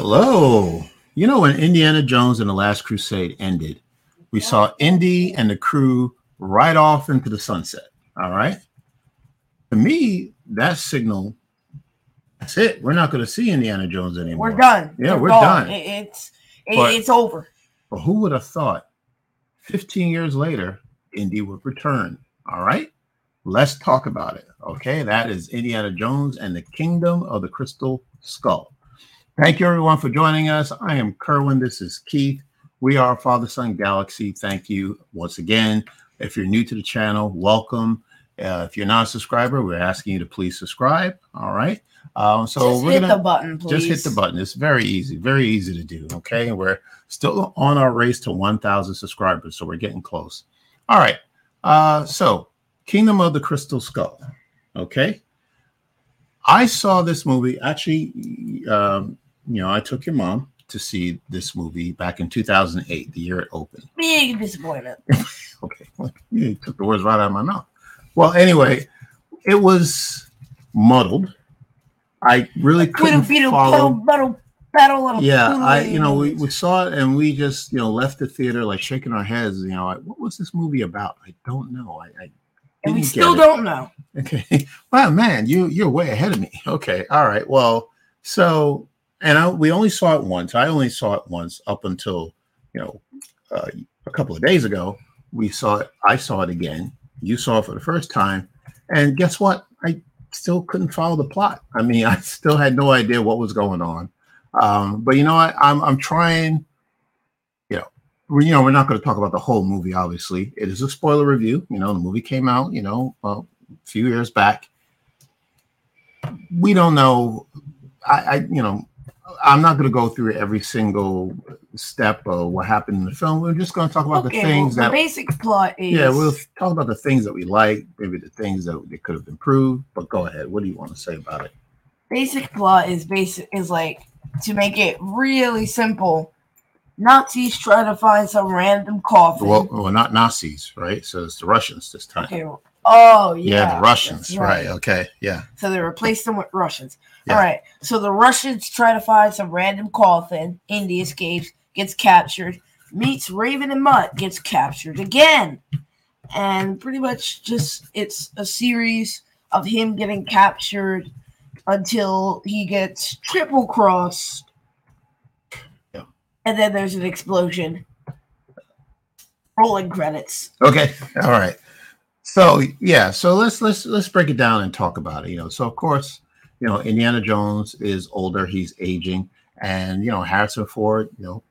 Hello. You know, when Indiana Jones and the Last Crusade ended, we saw Indy and the crew right off into the sunset. All right. To me, that signal, that's it. We're not going to see Indiana Jones anymore. We're done. Yeah, They're we're done. It- it's it- But- it's over. But who would have thought 15 years later, Indy would return? All right. Let's talk about it. Okay. That is Indiana Jones and the Kingdom of the Crystal Skull. Thank you, everyone, for joining us. I am Kerwin. This is Keith. We are Father Son Galaxy. Thank you once again. If you're new to the channel, welcome. Uh, if you're not a subscriber, we're asking you to please subscribe. All right. Um, so Just we're hit gonna the button, please. just hit the button. It's very easy, very easy to do. Okay. We're still on our race to 1,000 subscribers. So we're getting close. All right. Uh, so, Kingdom of the Crystal Skull. Okay. I saw this movie. Actually, um, you know, I took your mom to see this movie back in 2008, the year it opened. Big disappointment. Okay. You took the words right out of my mouth. Well, anyway, it was muddled. I really couldn't beetle follow. battle, battle, battle, little Yeah, I you know we, we saw it and we just you know left the theater like shaking our heads. You know, like, what was this movie about? I don't know. I, I and we still don't know. Okay. Wow, man, you you're way ahead of me. Okay. All right. Well, so and I we only saw it once. I only saw it once up until you know uh, a couple of days ago. We saw it. I saw it again. You saw it for the first time, and guess what? I still couldn't follow the plot. I mean, I still had no idea what was going on. Um, but you know? I'm I'm trying. You know, we, you know, we're not going to talk about the whole movie. Obviously, it is a spoiler review. You know, the movie came out. You know, a few years back. We don't know. I, I you know, I'm not going to go through every single step of what happened in the film. We're just going to talk about the things well, that basic plot is yeah, we'll talk about the things that we like, maybe the things that they could have improved. But go ahead. What do you want to say about it? basic plot is basic is like to make it really simple. Nazis try to find some random coffin. Well, well, not Nazis, right? So it's the Russians this time. okay. Oh yeah, yeah, the Russians, that's right. Okay, yeah, So they replaced them with Russians. Yeah. All right. So the Russians try to find some random coffin. Indy escapes, gets captured, meets Raven and Mutt, gets captured again. And pretty much just it's a series of him getting captured until he gets triple crossed. Yeah. And then there's an explosion. Rolling credits. okay, all right. So yeah, so let's let's let's break it down and talk about it. You know, so of course, you know, Indiana Jones is older, he's aging, and you know, Harrison Ford, you know,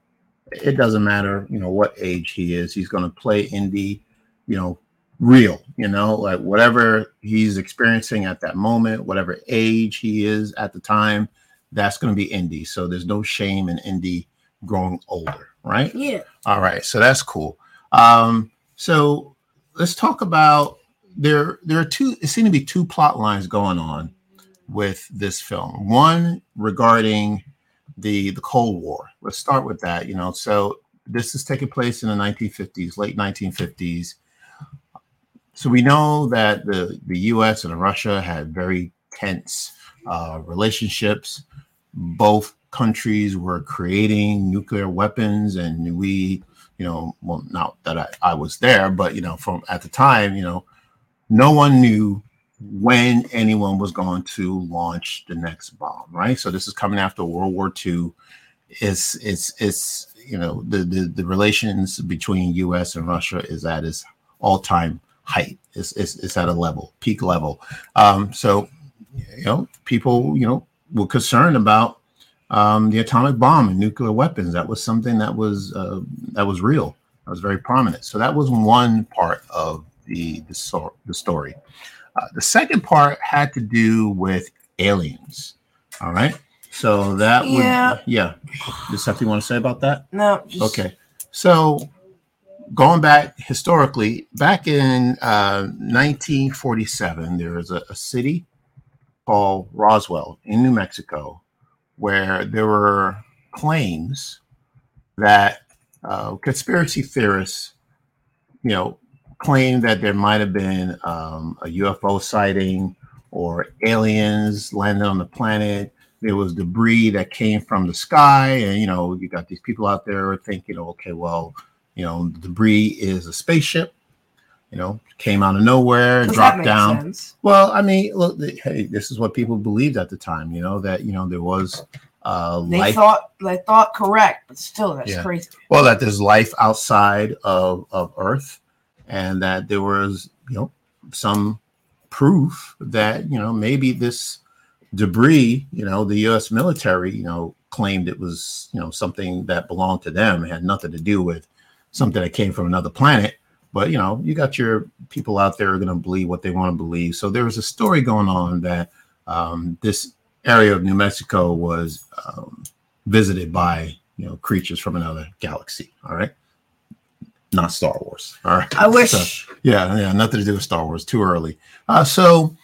it doesn't matter, you know, what age he is, he's going to play Indy, you know, real, you know, like whatever he's experiencing at that moment, whatever age he is at the time, that's going to be Indy. So there's no shame in Indy growing older, right? Yeah. All right, so that's cool. Um, so let's talk about there. There are two. It seems to be two plot lines going on with this film. One regarding the the Cold War. Let's start with that. You know, so this is taking place in the 1950s, late 1950s. So we know that the the U.S. and Russia had very tense uh, relationships. Both countries were creating nuclear weapons, and we you know, well, not that I, I was there, but you know, from at the time, you know, no one knew when anyone was going to launch the next bomb, right? So this is coming after World War II. It's it's it's you know the the, the relations between U.S. and Russia is at its all time height. It's, it's it's at a level peak level. Um, so you know people you know were concerned about um, the atomic bomb and nuclear weapons. That was something that was uh, that was real. That was very prominent. So that was one part of the the, so- the story. Uh, the second part had to do with aliens. All right. So that would Yeah. yeah. Is something you want to say about that? No. Just, Okay. So going back historically, back in uh, 1947, there was a, a city called Roswell in New Mexico where there were claims that uh, conspiracy theorists, you know, claimed that there might have been um, a UFO sighting or aliens landed on the planet. there was debris that came from the sky, and you know, you got these people out there thinking, okay, well, you know, debris is a spaceship. You know, came out of nowhere and dropped down. sense? Well, I mean, look, hey, this is what people believed at the time. You know that you know there was uh, They life. thought they thought correct, but still, that's Yeah. crazy. well, that there's life outside of of Earth, and that there was you know some proof that you know maybe this debris, you know, the U.S. military, you know, claimed it was you know something that belonged to them, had nothing to do with something that came from another planet. But you know, you got your people out there are going to believe what they want to believe. So there was a story going on that um, this area of New Mexico was um, visited by you know creatures from another galaxy. All right, not Star Wars. All right, I wish. So, yeah, yeah, nothing to do with Star Wars. Too early. Uh, so,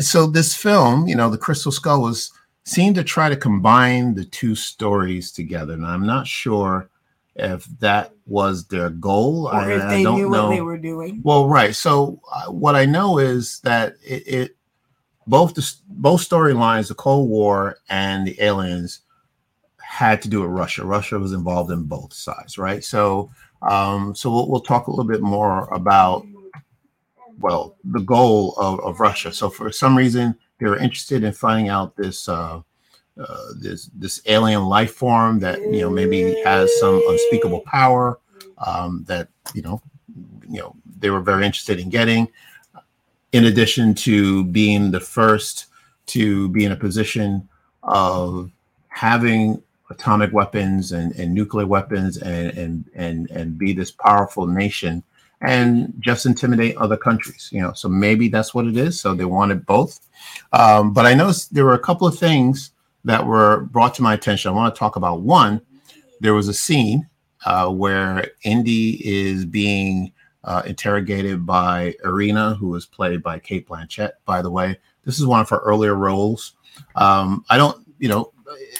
so this film, you know, the Crystal Skull was seemed to try to combine the two stories together, and I'm not sure if that was their goal. or I, if they don't knew know. what they were doing. Well, right. So uh, what I know is that it, it both the both storylines, the Cold War and the aliens, had to do with Russia. Russia was involved in both sides, right? So, um, so we'll, we'll talk a little bit more about well the goal of, of Russia. So for some reason they were interested in finding out this. Uh, uh, this this alien life form that you know maybe has some unspeakable power um, that you know you know they were very interested in getting. In addition to being the first to be in a position of having atomic weapons and, and nuclear weapons and, and and and be this powerful nation and just intimidate other countries you know so maybe that's what it is. So they wanted both. Um, but i noticed there were a couple of things that were brought to my attention i want to talk about one there was a scene uh, where indy is being uh, interrogated by Irina, who was played by Cate Blanchett. By the way, this is one of her earlier roles. Um, I don't, you know,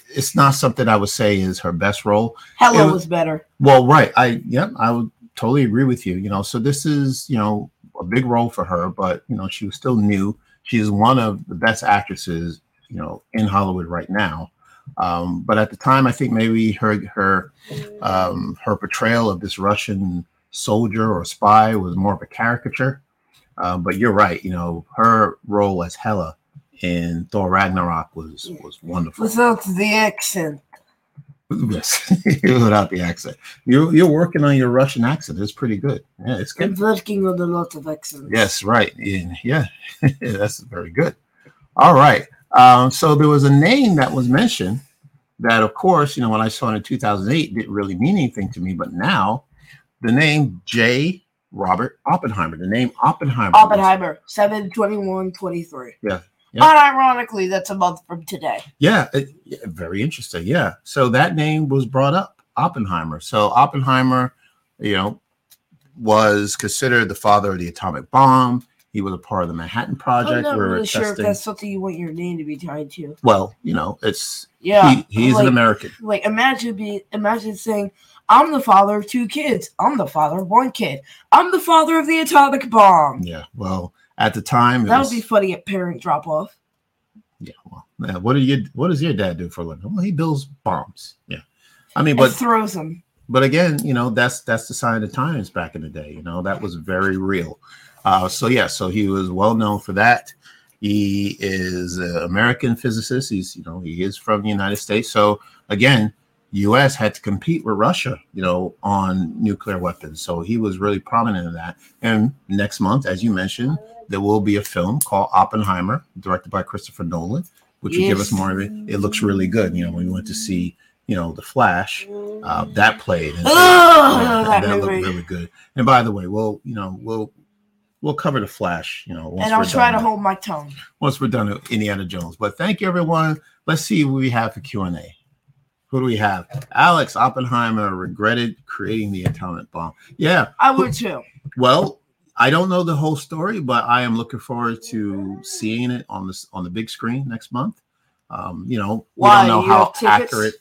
it's not something I would say is her best role. Hello it- was better. Well, right, I yeah, I would totally agree with you. You know, so this is you know a big role for her, but you know she was still new. She is one of the best actresses you know in Hollywood right now. Um, but at the time, I think maybe her her um, her portrayal of this Russian soldier or spy was more of a caricature. Um, but you're right. You know, her role as Hela in Thor Ragnarok was was wonderful. Without the accent. Yes, without the accent. You're you're working on your Russian accent. It's pretty good. Yeah, it's I'm good. working on a lot of accents. Yes, right. Yeah. that's very good. All right. Um, so there was a name that was mentioned that, of course, you know, when I saw it in 2008, didn't really mean anything to me. But now, the name J. Robert Oppenheimer, the name Oppenheimer. Oppenheimer, 7 21 23. Yeah, yeah. Unironically, that's a month from today. Yeah, it, yeah, very interesting. Yeah. So that name was brought up, Oppenheimer. So Oppenheimer, you know, was considered the father of the atomic bomb. He was a part of the Manhattan Project. I'm not really sure if that's something you want your name to be tied to. well, you know, it's Yeah. he, he's like, an American. Like imagine be imagine saying, I'm the father of two kids. I'm the father of one kid. I'm the father of the atomic bomb. Yeah. Well, at the time, That would was, be funny at parent drop off. yeah. Well, yeah, what do you? What does your dad do for a living? Well, he builds bombs. Yeah. I mean, But but throws them. but again, you know, that's that's the sign of the times back in the day. You know, that was very real. Uh, so yeah, so he was well known for that. He is an American physicist. He's you know he is from the United States. So again, U.S. had to compete with Russia, you know, on nuclear weapons. So he was really prominent in that. And next month, as you mentioned, there will be a film called Oppenheimer, directed by Christopher Nolan, which will give us more of it. It looks really good. You know, when we went to see, you know, The Flash, uh, that played. And, yeah, that that looked really good. And by the way, we'll, you know, we'll we'll cover The Flash, you know, once And I'll try to with- hold my tongue. once we're done with Indiana Jones. But thank you, everyone. Let's see what we have for Q and A. Who do we have? Alex Oppenheimer regretted creating the atomic bomb. Yeah. I would too. Well, I don't know the whole story, but I am looking forward to seeing it on this on the big screen next month. Um, you know, we Why, don't know how tickets? accurate.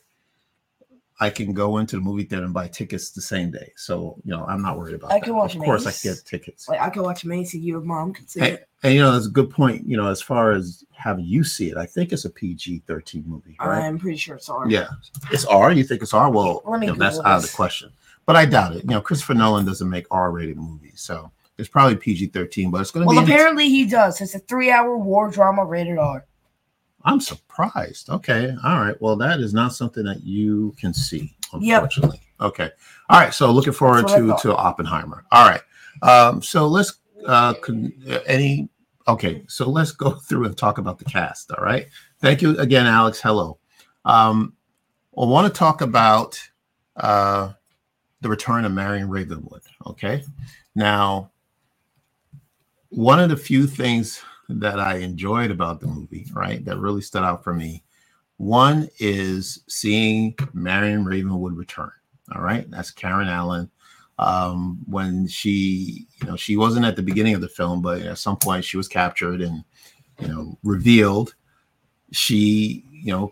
I can go into the movie theater and buy tickets the same day. So you know, I'm not worried about I that. can watch Of course, I can get tickets. Like I could watch Macy, your mom could see Hey, it. And you know, that's a good point. You know, as far as having you see it, I think it's a PG-13 movie, right? I'm pretty sure it's R. Yeah, it's R. You think it's R? Well, Let me you know, that's Google out of the this. question. But I doubt it. You know, Christopher Nolan doesn't make R-rated movies, so it's probably PG-13. But it's going to Well, be. apparently he does. It's a three-hour war drama rated R. I'm surprised. Okay, all right. Well, that is not something that you can see, Yep. unfortunately. Okay, all right. So looking forward That's what I to to Oppenheimer. All right. Um, so let's uh, con- uh, any. Okay, so let's go through and talk about the cast. All right. Thank you again, Alex. Hello. Um, I want to talk about uh, the return of Marion Ravenwood. Okay. Now, one of the few things that I enjoyed about the movie, right, that really stood out for me, one is seeing Marion Ravenwood return. All right. That's Karen Allen. Um, when she, you know, she wasn't at the beginning of the film, but at some point she was captured and, you know, revealed. She, you know,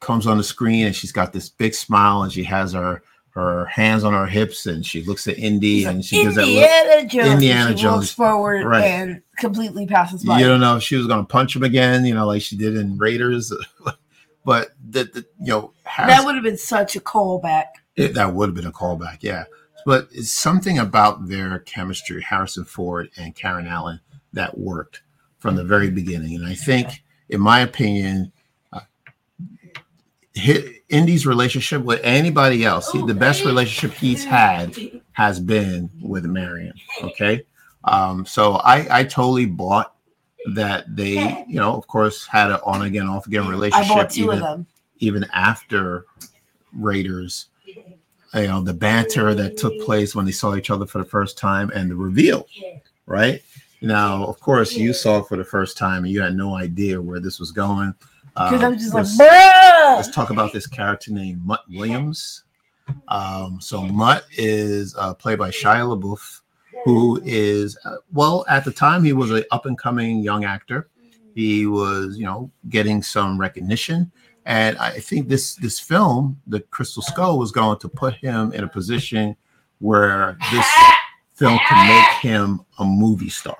comes on the screen and she's got this big smile and she has her her hands on her hips and she looks at Indy like, and she gives that look. Indiana Jones. Indiana she Jones. forward Right. and completely passes by. You don't know if she was going to punch him again, you know, like she did in Raiders. but that, you know, Harris, that would have been such a callback. it, that would have been a callback, yeah. But it's something about their chemistry, Harrison Ford and Karen Allen, that worked from the very beginning. And I think, in my opinion, uh, hi- Indy's relationship with anybody else, he, the best relationship he's had has been with Marion. Okay. Um, so I, I totally bought that they, you know, of course, had an on again, off again relationship. I bought two even, of them. even after Raiders, you know, the banter that took place when they saw each other for the first time and the reveal, right? Now, of course, you saw it for the first time and you had no idea where this was going. Because Uh, I'm just like, let's, bruh. let's talk about this character named Mutt Williams. Um, so Mutt is uh, played by Shia LaBeouf, who is uh, well at the time he was an up and coming young actor. He was, you know, getting some recognition, and I think this this film, The Crystal Skull, was going to put him in a position where this film can make him a movie star.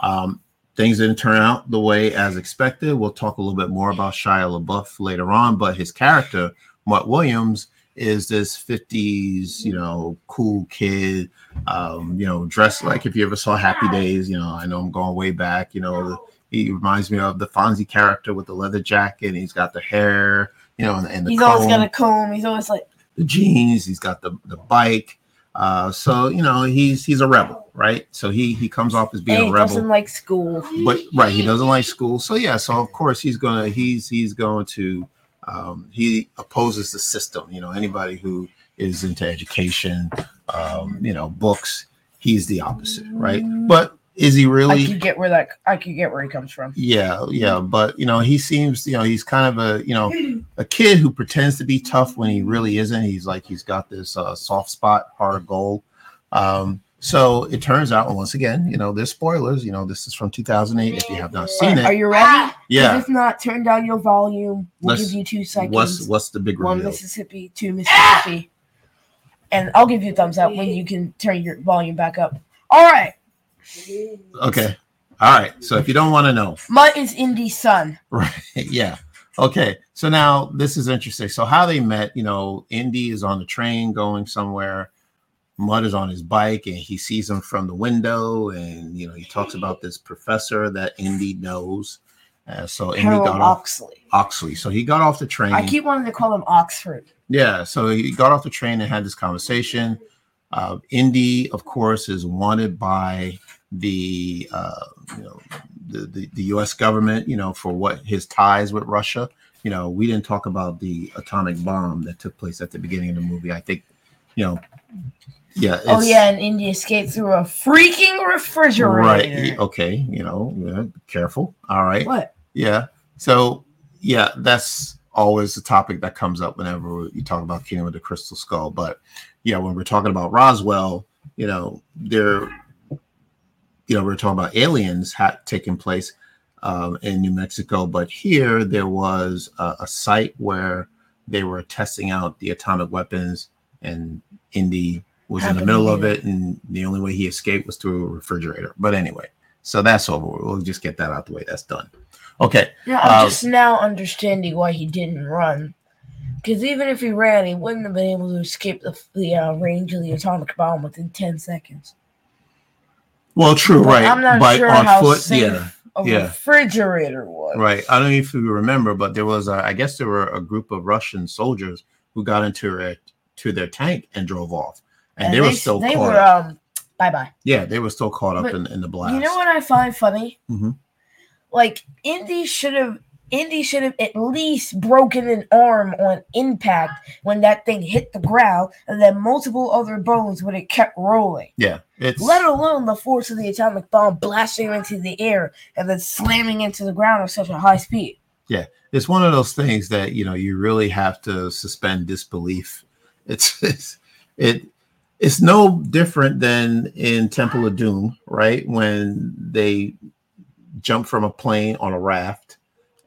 Um, things didn't turn out the way as expected. We'll talk a little bit more about Shia LaBeouf later on, but his character, Mutt Williams, is this 50s, you know, cool kid, um, you know, dressed like if you ever saw Happy Days, you know, I know I'm going way back, you know, he reminds me of the Fonzie character with the leather jacket. He's got the hair, you know, and, and the He's always got a comb. He's always like, the jeans. He's got the the bike. Uh, so you know he's he's a rebel, right? So he he comes off as being a he rebel, doesn't like school. but right, he doesn't like school. So yeah, so of course he's gonna he's he's going to um, he opposes the system. You know anybody who is into education, um, you know books. He's the opposite, right? But is he really? I really? could get where that I could get where he comes from. Yeah, yeah, but you know, he seems, you know, he's kind of a, you know, a kid who pretends to be tough when he really isn't. He's like he's got this uh, soft spot, heart of gold. Um, so it turns out, once again, you know, there's spoilers. You know, this is from 2008. If you have not seen it, Are you ready? yeah. If not, turn down your volume. We'll Let's- give you two seconds. What's what's the big reveal? One? Mississippi, two Mississippi. And I'll give you a thumbs up when you can turn your volume back up. All right. Okay, all right. So if you don't want to know, Mutt is Indy's son. Right. Yeah. Okay. So now this is interesting. So how they met, you know, Indy is on the train going somewhere. Mutt is on his bike and he sees him from the window and you know he talks about this professor that Indy knows. Uh, so Indy Harold got off Oxley. Oxley. So he got off the train. I keep wanting to call him Oxford. Yeah, so he got off the train and had this conversation. Uh, Indy, of course, is wanted by the uh, you know the, the the U.S. government, you know, for what his ties with Russia. You know, we didn't talk about the atomic bomb that took place at the beginning of the movie. I think, you know, yeah. Oh yeah, and Indy escaped through a freaking refrigerator. right. Okay, you know, yeah, careful. All right. What? Yeah. So yeah, that's always a topic that comes up whenever you talk about Kingdom of the Crystal Skull. But yeah, when we're talking about Roswell, you know, there, you know, we're talking about aliens had taken place um, in New Mexico, but here there was a, a site where they were testing out the atomic weapons, and Indy was in the middle of it, and the only way he escaped was through a refrigerator. But anyway, so that's over. We'll just get that out the way. That's done. Okay. Yeah, I'm Uh, just now understanding why he didn't run. Because even if he ran, he wouldn't have been able to escape the, the uh, range of the atomic bomb within 10 seconds. Well, true, But right? I'm not but sure on how foot, safe yeah, a yeah. refrigerator was. right. I don't know if you remember, but there was, a, I guess, there were a group of Russian soldiers who got into it to their tank and drove off, and, they, were still they caught. were up. um bye bye. yeah, they were still caught up But in, in the blast. You know what I find funny? Mhm. Like Indy should have Indy should have at least broken an arm on impact when that thing hit the ground, and then multiple other bones would have kept rolling. Yeah, it's Let alone the force of the atomic bomb blasting into the air and then slamming into the ground at such a high speed. Yeah, it's one of those things that you know you really have to suspend disbelief. It's it's it it's no different than in Temple of Doom, right? When they jump from a plane on a raft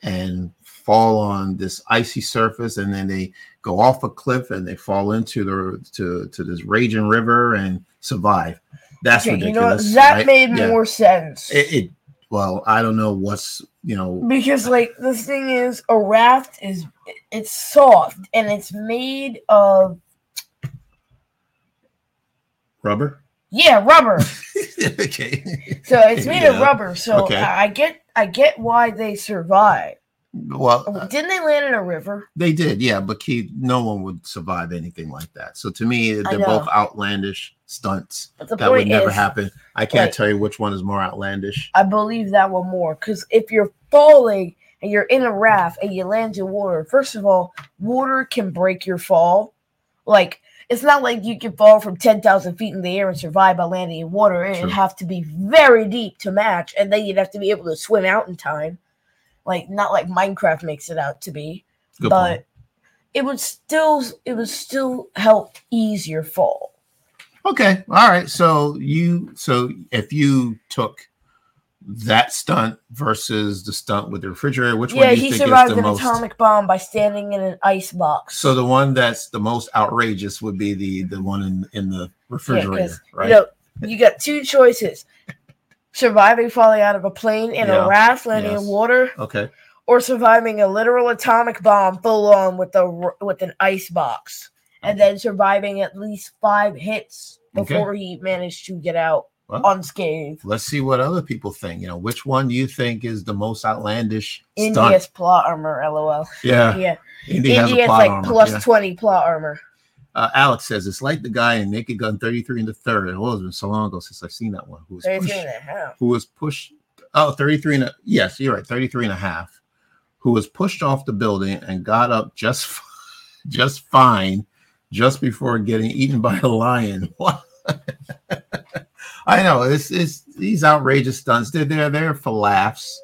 and fall on this icy surface, and then they go off a cliff and they fall into the to to this raging river and survive. That's Okay, you know ridiculous. That right? made Yeah. more sense. It, it well, I don't know what's you know because like the thing is a raft is it's soft and it's made of rubber. Yeah rubber okay. so it's made of rubber so Okay. I, get i get why they survive. Well, oh, uh, didn't they land in a river they did, yeah, but Keith, no one would survive anything like that. So to me, they're both outlandish stunts that would never is happen. I can't like- tell you which one is more outlandish. i believe that one more because if you're falling and you're in a raft and you land in water first of all water can break your fall like it's not like you can fall from 10,000 feet in the air and survive by landing in water. It'd have to be very deep to match, and then you'd have to be able to swim out in time. Like, not like Minecraft makes it out to be, Good but point. it would still it would still help ease your fall. Okay, all right. So you, so if you took that stunt versus the stunt with the refrigerator, which yeah, one do you he think is survived the an most? atomic bomb by standing in an ice box. So the one that's the most outrageous would be the the one in in the Yeah, right? You know, you got two choices: surviving falling out of a plane in Yeah, a raft landing yes. in water, okay. or surviving a literal atomic bomb full on with a r- with an ice box, and then surviving at least five hits Okay. before he managed to get out Well, unscathed. let's see what other people think. You know, which one do you think is the most outlandish stunt? Indy's plot armor, lol. Yeah, Yeah, Indy has a Indy's plot like armor. plus yeah. twenty plot armor. Uh, Alex says it's like the guy in Naked Gun 33 and the third. It was been so long ago since I've seen that one. Who was pushed, and a half. who was pushed oh 33 and a, yes, you're right, 33 and a half. Who was pushed off the building and got up just just fine just before getting eaten by a lion. What? I know it's it's these outrageous stunts. They're they're there for laughs.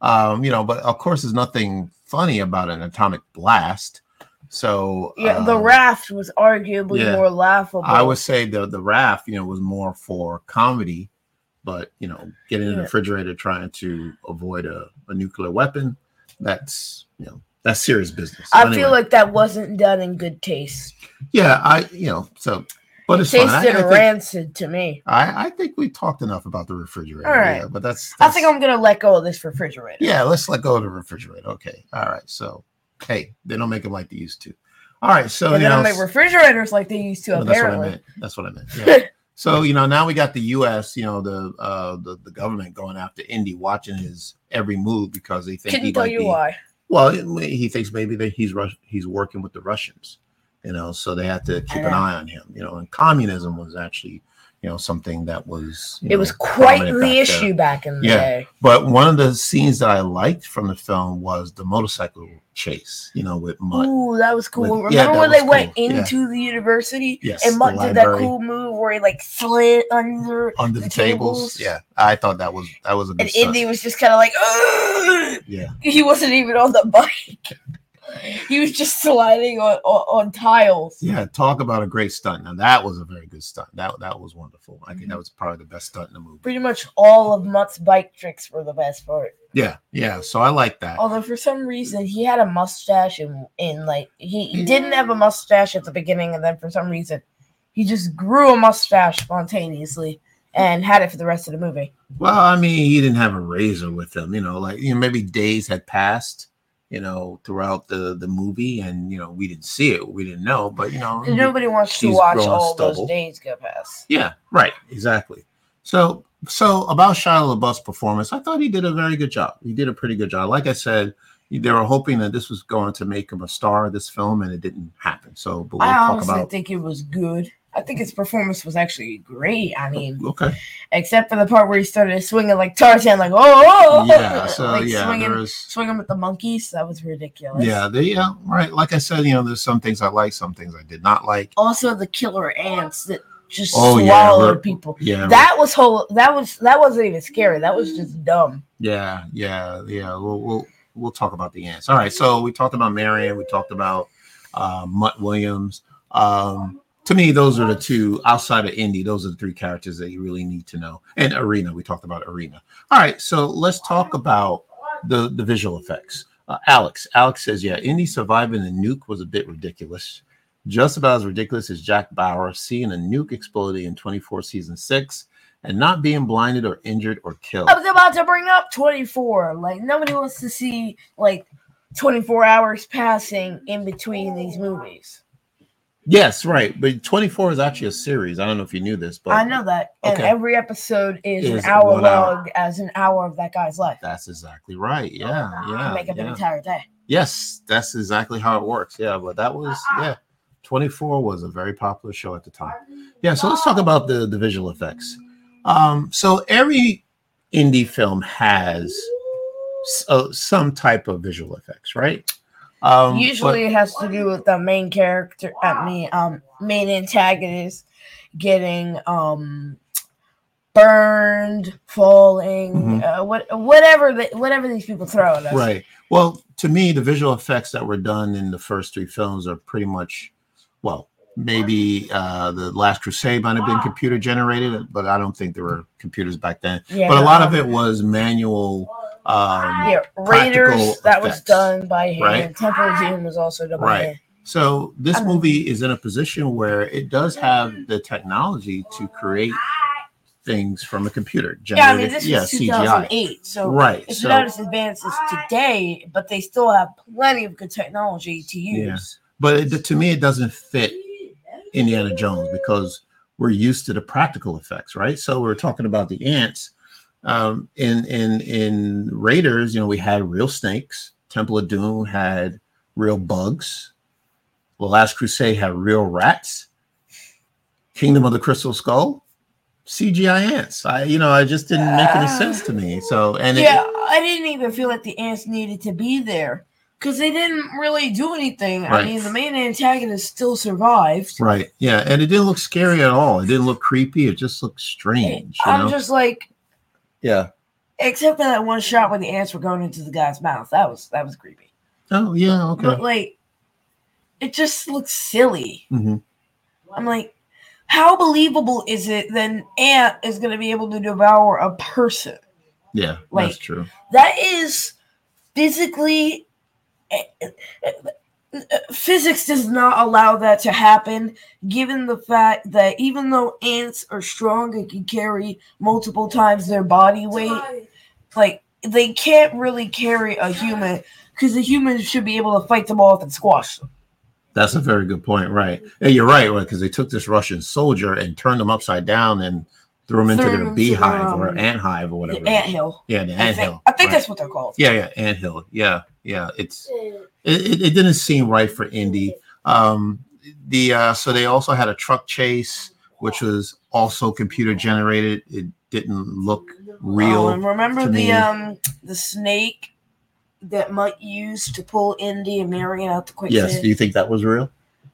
Um, you know, but of course there's nothing funny about an atomic blast. So Yeah, the um, raft was arguably yeah. more laughable. I would say the the raft, you know, was more for comedy, but you know, getting in the refrigerator trying to avoid a, a nuclear weapon, that's you know, that's serious business. I Anyway, feel like that wasn't done in good taste. yeah, I you know, so but it it's fine. I, I tasted think, rancid to me. I, I think we talked enough about the refrigerator. All right. Yeah, but that's, I think I'm gonna let go of this refrigerator. yeah, let's let go of the refrigerator. Okay. All right. So hey, they don't make them like they used to. All right. So you they don't know, make refrigerators like they used to. Well, that's what I meant. That's what I meant. Yeah. so you know, now we got the U.S. You know, the uh, the the government going after Indy, watching his every move because they think couldn't he tell you be. why. Well, he thinks maybe that he's Rus- he's working with the Russians. You know, so they had to mm, keep an eye on him. You know, and communism was actually you know something that was It was quite the back issue back in the Yeah. day. But one of the scenes that I liked from the film was the motorcycle chase. You know, with Mutt. Ooh, that was cool. With- Remember that when they was went cool. Yeah. into the university Yes, and Mutt did that cool move where he like slid under, under the, the tables. tables. Yeah, I thought that was that was a good and stunt. Indy was just kind of like, "Ugh." Yeah, he wasn't even on the bike. he was just sliding on, on, on tiles. Yeah, talk about a great stunt. Now that was a very good stunt. That that was wonderful. I think mm-hmm. that was probably the best stunt in the movie. Pretty much all of Mutt's bike tricks were the best part. Yeah, yeah. So I like that. Although for some reason he had a mustache and in like he, he didn't have a mustache at the beginning, and then for some reason he just grew a mustache spontaneously and had it for the rest of the movie. Well, I mean, he didn't have a razor with him. You know, like you know, maybe days had passed. You know, throughout the the movie, and you know, we didn't see it, we didn't know, but you know, Nobody wants to watch all stubble. those days go past. Yeah, right, exactly. So, so about Shia LaBeouf's performance, I thought he did a very good job. He did a pretty good job. Like I said, they were hoping that this was going to make him a star of this film, and it didn't happen. So, but we'll I honestly about. think it was good. I think his performance was actually great. I mean, Okay. except for the part where he started swinging like Tarzan, like oh, oh, oh," Yeah. So like yeah, swinging, there swinging with the monkeys. That was ridiculous. Yeah, they yeah, right. Like I said, you know, there's some things I like, some things I did not like. Also, the killer ants that just Oh, swallowed we're- people. Yeah, That was whole. That was that wasn't even scary. That was just dumb. yeah, yeah, yeah. We'll we'll we'll talk about the ants. All right. So we talked about Marion. We talked about uh, Mutt Williams. Um, to me, those are the two outside of Indy. Those are the three characters that you really need to know. And Irina. We talked about Irina. All right. So let's talk about the the visual effects. Uh, Alex. Alex says, yeah, Indy surviving the nuke was a bit ridiculous. Just about as ridiculous as Jack Bauer seeing a nuke exploding in 24 season six and not being blinded or injured or killed. I was about to bring up 24. Like nobody wants to see like 24 hours passing in between these movies. Yes, right. But 24 is actually a series. I don't know if you knew this, but I know that, and Okay. every episode is, Is an hour one hour. long as an hour of that guy's life. that's exactly right. Yeah, to yeah. make up an entire day. Yes, that's exactly how it works. Yeah, but that was yeah. 24 was a very popular show at the time. Yeah, so let's talk about the the visual effects. Um, so every Indy film has uh, some type of visual effects, right? Um, Usually, it has to do with the main character. I mean, um, main antagonist getting um burned, falling, uh, what whatever whatever these people throw at us. right. Well, to me, the visual effects that were done in the first three films are pretty much, well, maybe uh, the Last Crusade might have been computer generated, but I don't think there were computers back then. Yeah, but a lot of it was manual. Um, Yeah, practical Raiders that was done by hand. right? Temple of Doom was also done by Right. hand. So this I mean- movie is in a position where it does have the technology to create things from a computer. Yeah, I mean this yeah, was 2008, so Right. it's So, not as advanced as today, but they still have plenty of good technology to use. Yeah. use. but it, to me, it doesn't fit Indiana Jones because we're used to the practical effects, right? So we're talking about the ants. Um, in in in Raiders, you know, we had real snakes. Temple of Doom had real bugs. The Last Crusade had real rats. Kingdom of the Crystal Skull, CGI ants. I, you know, I just didn't make any sense to me. So, and yeah, it, I didn't even feel like the ants needed to be there because they didn't really do anything. I mean, the main antagonist still survived. right, yeah, and it didn't look scary at all. It didn't look creepy. It just looked strange. You I'm know? just like, yeah. except for that one shot where the ants were going into the guy's mouth. That was that was creepy. Oh, yeah. Okay. But like, it just looks silly. Mhm. I'm like, how believable is it that an ant is going to be able to devour a person? Yeah, Like- that's true. That is physically. Physics does not allow that to happen, given the fact that even though ants are strong and can carry multiple times their body weight, like they can't really carry a human because the human should be able to fight them off and squash them. That's a very good point. Right. Yeah, you're right. Right. Because they took this Russian soldier and turned him upside down and threw him into Threw the beehive the, or um, ant hive or whatever. Ant hill. Yeah, the ant hill. I think Right. that's what they're called. Yeah, yeah, ant hill. Yeah, yeah. It's it, it, it didn't seem right for Indy. Um, the uh, so they also had a truck chase, which was also computer generated. It didn't look real. Oh, and remember to the um the snake that Mutt used to pull Indy and Marion out the quicksand? yes. Do you think that was real?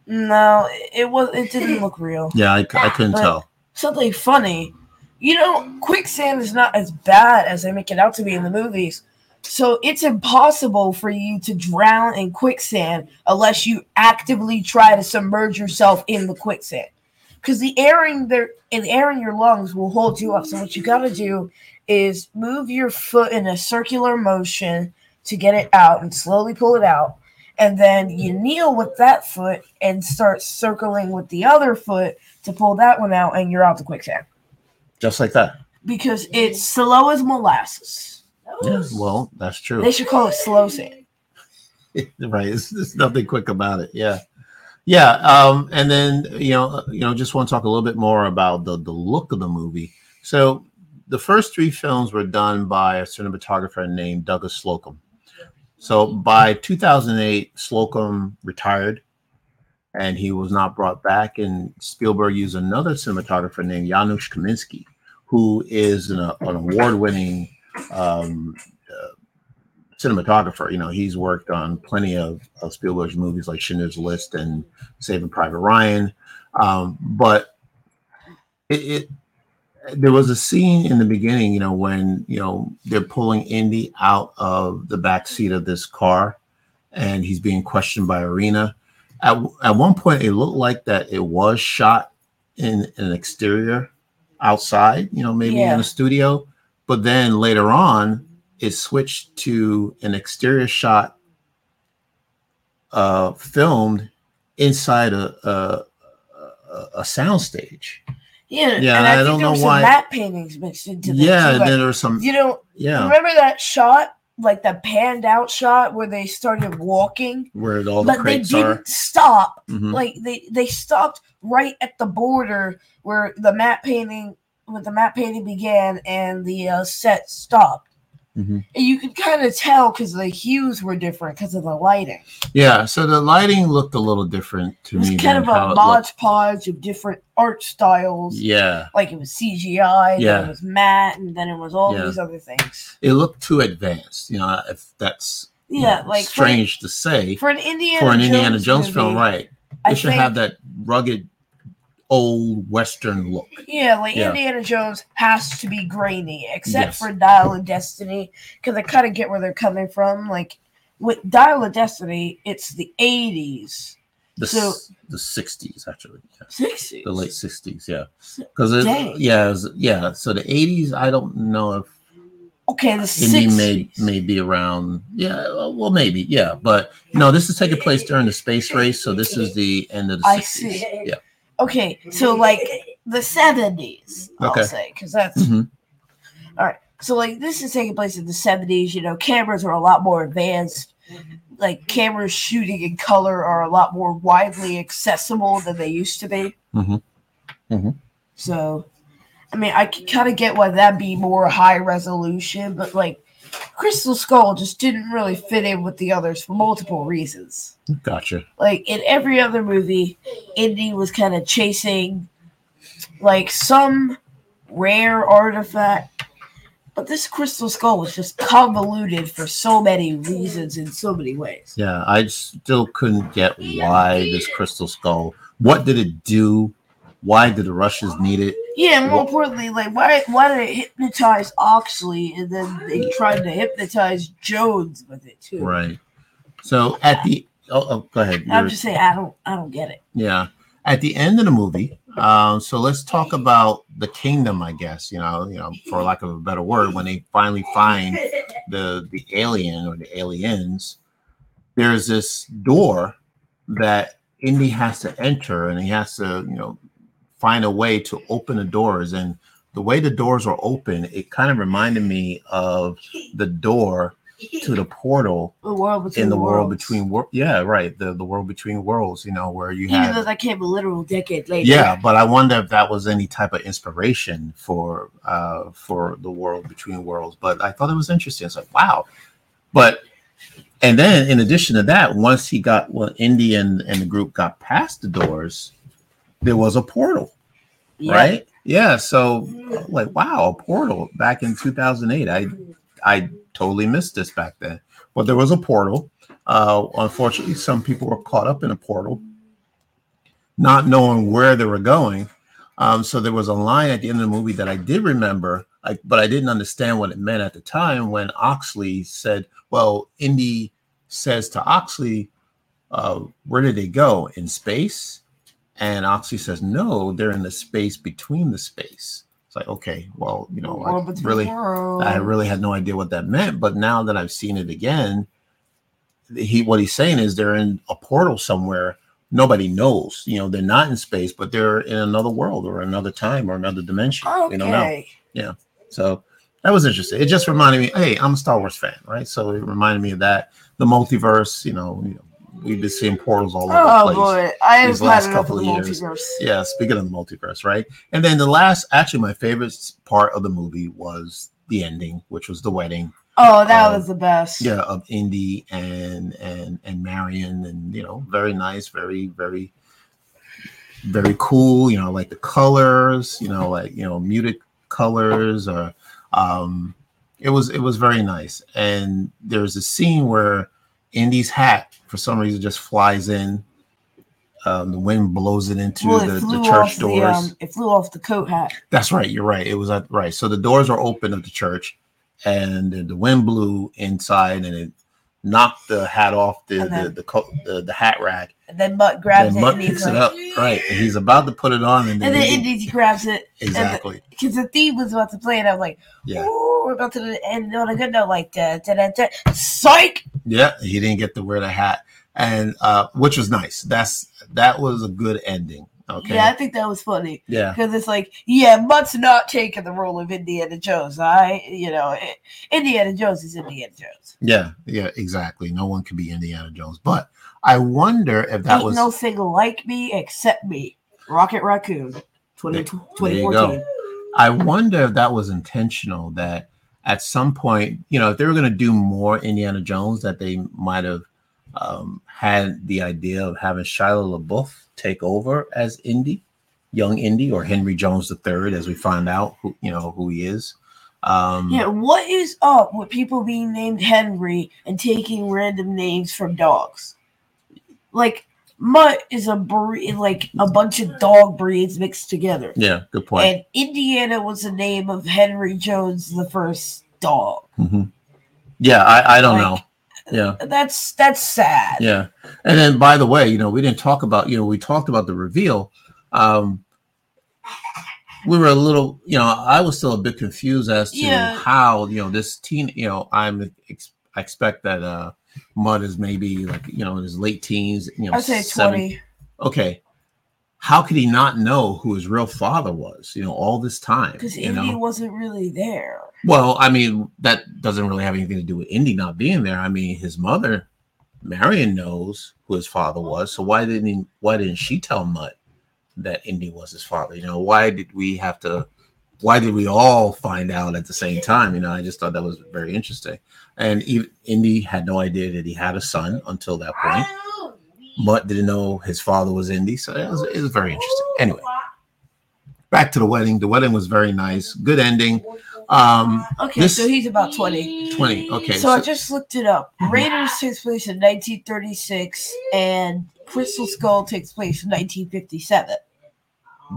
No, it was. It didn't look real. Yeah, I, I couldn't But- tell. Something funny. You know, quicksand is not as bad as they make it out to be in the movies. So it's impossible for you to drown in quicksand unless you actively try to submerge yourself in the quicksand. Because the air in there and air in your lungs will hold you up. So what you gotta do is move your foot in a circular motion to get it out and slowly pull it out. And then you kneel with that foot and start circling with the other foot to pull that one out, and you're out the quicksand. Just like that. Because it's slow as molasses. Yeah, well, that's true. They should call it slow sand. right. There's, there's nothing quick about it. Yeah. Yeah. Um, and then you know, you know, just want to talk a little bit more about the the look of the movie. So the first three films were done by a cinematographer named Douglas Slocombe. So by 2008, Slocombe retired and he was not brought back. And Spielberg used another cinematographer named Janusz Kaminski, who is an, an award winning um, uh, cinematographer. You know, he's worked on plenty of, of Spielberg's movies like Schindler's List and Saving Private Ryan. Um, but it, it there was a scene in the beginning, you know, when you know they're pulling Indy out of the back seat of this car, and he's being questioned by Irina. At, at one point, it looked like that it was shot in, in an exterior outside, you know, maybe Yeah. in a studio. But then later on, it switched to an exterior shot, uh, filmed inside a a, a, soundstage. Yeah, Yeah, and I, I don't know why- matte paintings mixed into this. Yeah, too, and then there was some. you know, Yeah, remember that shot, like the panned out shot where they started walking, where all the but they didn't are. stop. Mhm. Like they they stopped right at the border where the matte painting, with the matte painting began and the uh, set stopped. Mhm. And you could kind of tell because the hues were different because of the lighting. Yeah, so the lighting looked a little different to me. kind of a how it Mod. Podge of different art styles. Yeah, Like it was CGI, Yeah. then it was matte, and then it was all Yeah. these other things. it looked too advanced. You know, if that's you Yeah, know, like for- strange to say for an Indiana for an Indiana Jones film, movie, right? I It should think, have that rugged, old Western look. Yeah, like Yeah. Indiana Jones has to be grainy, except Yes. for Dial of Destiny, because I kind of get where they're coming from. Like with Dial of Destiny, it's the '80s, The So- s- the sixties actually, yeah. '60s, the late sixties, yeah. Because yeah, was- yeah. So the eighties, I don't know if Okay, the Indy may '60s. may be around. Yeah, well, maybe, yeah. But no, this is taking place during the space race, so this is the end of the I 60s. see. Yeah. Okay, so like the '70s, I'll say, because that's Mhm. So like this is taking place in the seventies. You know, cameras are a lot more advanced. Like cameras shooting in color are a lot more widely accessible than they used to be. Mhm. Mhm. So, I mean, I can kind of get why that'd be more high resolution, but like Crystal Skull just didn't really fit in with the others for multiple reasons. Gotcha. Like in every other movie, Indy was kind of chasing like some rare artifact. But this crystal skull was just convoluted for so many reasons in so many ways. Yeah, I still couldn't get why this crystal skull. What did it do? Why did the Russians need it? Yeah, more importantly, like why why did it hypnotize Oxley and then they tried to hypnotize Jones with it too? Right. So at the oh, oh go ahead. I'm just saying I don't I don't get it. Yeah. At the end of the movie, um, so let's talk about the kingdom, I guess, you know, you know, for lack of a better word, when they finally find the the alien or the aliens, there's this door that Indy has to enter and he has to, you know, find a way to open the doors. And the way the doors were open, it kind of reminded me of the door to the portal The world between in the world between wor- yeah right the the world between worlds you know where you even though that came a literal decade later. yeah but i wonder if that was any type of inspiration for uh for the world between worlds but i thought it was interesting it's like wow but and then in addition to that once he got well indy and, and the group got past the doors there was a portal Yeah. right? Yeah so like wow a portal. Back in 2008 i i totally missed this back then. But there was a portal. Uh unfortunately some people were caught up in a portal not knowing where they were going. Um so there was a line at the end of the movie that i did remember I, but I didn't understand what it meant at the time when Oxley said, "Well, Indy says to Oxley, uh, where did they go? In space?" And Oxley says, "No, they're in the space between the space." It's like, okay, well, you know, I really. I really had no idea what that meant. But now that I've seen it again, he what he's saying is they're in a portal somewhere. Nobody knows. You know, they're not in space, but they're in another world or another time or another dimension. We don't know. yeah. So that was interesting. It just reminded me, hey, I'm a Star Wars fan, right? So it reminded me of that. The multiverse, you know, you know we've been seeing portals all over Oh the place. boy, I have last of couple of years. multiverse. Yeah, speaking of the multiverse, right? And then the last, actually, my favorite part of the movie was the ending, which was the wedding. Oh, that Um, was the best. Yeah, of Indy and and and Marion, and you know, very nice, very very very cool. You know, like the colors, you know, like you know, muted colors, or um, it was it was very nice. And there's a scene where Indy's hat, for some reason, just flies in. Um, the wind blows it into Well, it the, church doors. The, um, it flew off the coat hat. That's right. You're right. It was at, right. So the doors are open of the church, and the, wind blew inside, and it knocked the hat off the then- the the, coat, the the hat rack. And then Mutt grabs Then it Mutt picks it like, up. Right. And he's about to put it on, and then, and then Indy grabs it exactly. because the theme was about to play, and I'm like, Yeah. "Ooh, we're about to end on a good note, like da da da da." Psych. Yeah. He didn't get to wear the hat, and uh, which was nice. That's that was a good ending. Okay. Yeah, I think that was funny Yeah. because it's like, yeah, Mutt's not taking the role of Indiana Jones. I, you know, eh, Indiana Jones is Indiana Jones. Yeah. Yeah. Exactly. No one could be Indiana Jones, but I wonder if that Ain't was no thing like me except me, Rocket Raccoon, 20, There you 2014. I wonder if that was intentional. That at some point, you know, if they were going to do more Indiana Jones, that they might have um, had the idea of having Shia LaBeouf take over as Indy, young Indy, or Henry Jones III, as we find out who you know who he is. Um, Yeah, what is up with people being named Henry and taking random names from dogs? Like Mutt is a breed, like a bunch of dog breeds mixed together, yeah, good point. and Indiana was the name of Henry Jones, the first dog. Mm-hmm. Yeah, I, I don't Like, know. Yeah. That's that's sad. Yeah. And then by the way, you know, we didn't talk about, you know, we talked about the reveal. Um we were a little, you know, I was still a bit confused as to Yeah. how, you know, this teen, you know, I'm ex- I expect that uh Mutt is maybe like, you know, in his late teens, you know, I'd say seven- twenty. Okay. How could he not know who his real father was, you know, all this time? Because Indy know? wasn't really there. Well, I mean, that doesn't really have anything to do with Indy not being there. I mean, his mother, Marion, knows who his father was. So why didn't he, why didn't she tell Mutt that Indy was his father? You know, why did we have to? Why did we all find out at the same time? You know, I just thought that was very interesting. And even, Indy had no idea that he had a son until that point. Mutt didn't know his father was Indy, so it was, it was very interesting. Anyway, back to the wedding. The wedding was very nice, good ending. Um, Okay, This- so he's about twenty. 20. Okay. so I just looked it up. Raiders takes place in 1936, and Crystal Skull takes place in 1957.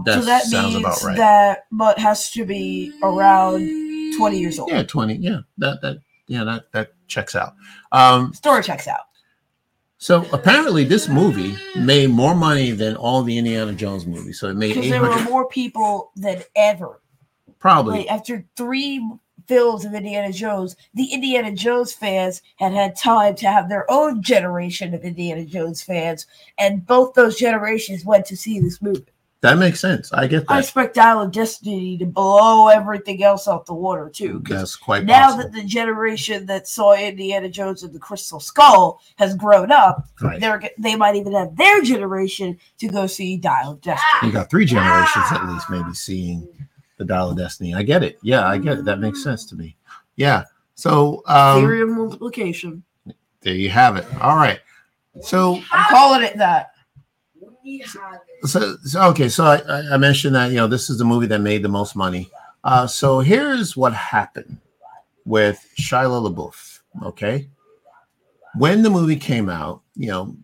that so that sounds means about right. that Mutt has to be around 20 years old. yeah, 20. Yeah. That that yeah, that that checks out. Um Story checks out. so apparently this movie made more money than all the Indiana Jones movies. So it made Because there were more people than ever. probably Like after three films of Indiana Jones, the Indiana Jones fans had had time to have their own generation of Indiana Jones fans, and both those generations went to see this movie. That makes sense. I get that. I expect Dial of Destiny to blow everything else out the water too. That's quite now possible. that the generation that saw Indiana Jones and the Crystal Skull has grown up, right. they're they might even have their generation to go see Dial of Destiny. You got three generations at least maybe seeing the Dial of Destiny. I get it. Yeah, I get it. That makes sense to me. Yeah. So um Theory of multiplication. there you have it. All right. So I'm calling it that. So, so okay so I, I- mentioned that you know this is the movie that made the most money. Uh so here's what happened with Shia LaBeouf okay? When the movie came out you know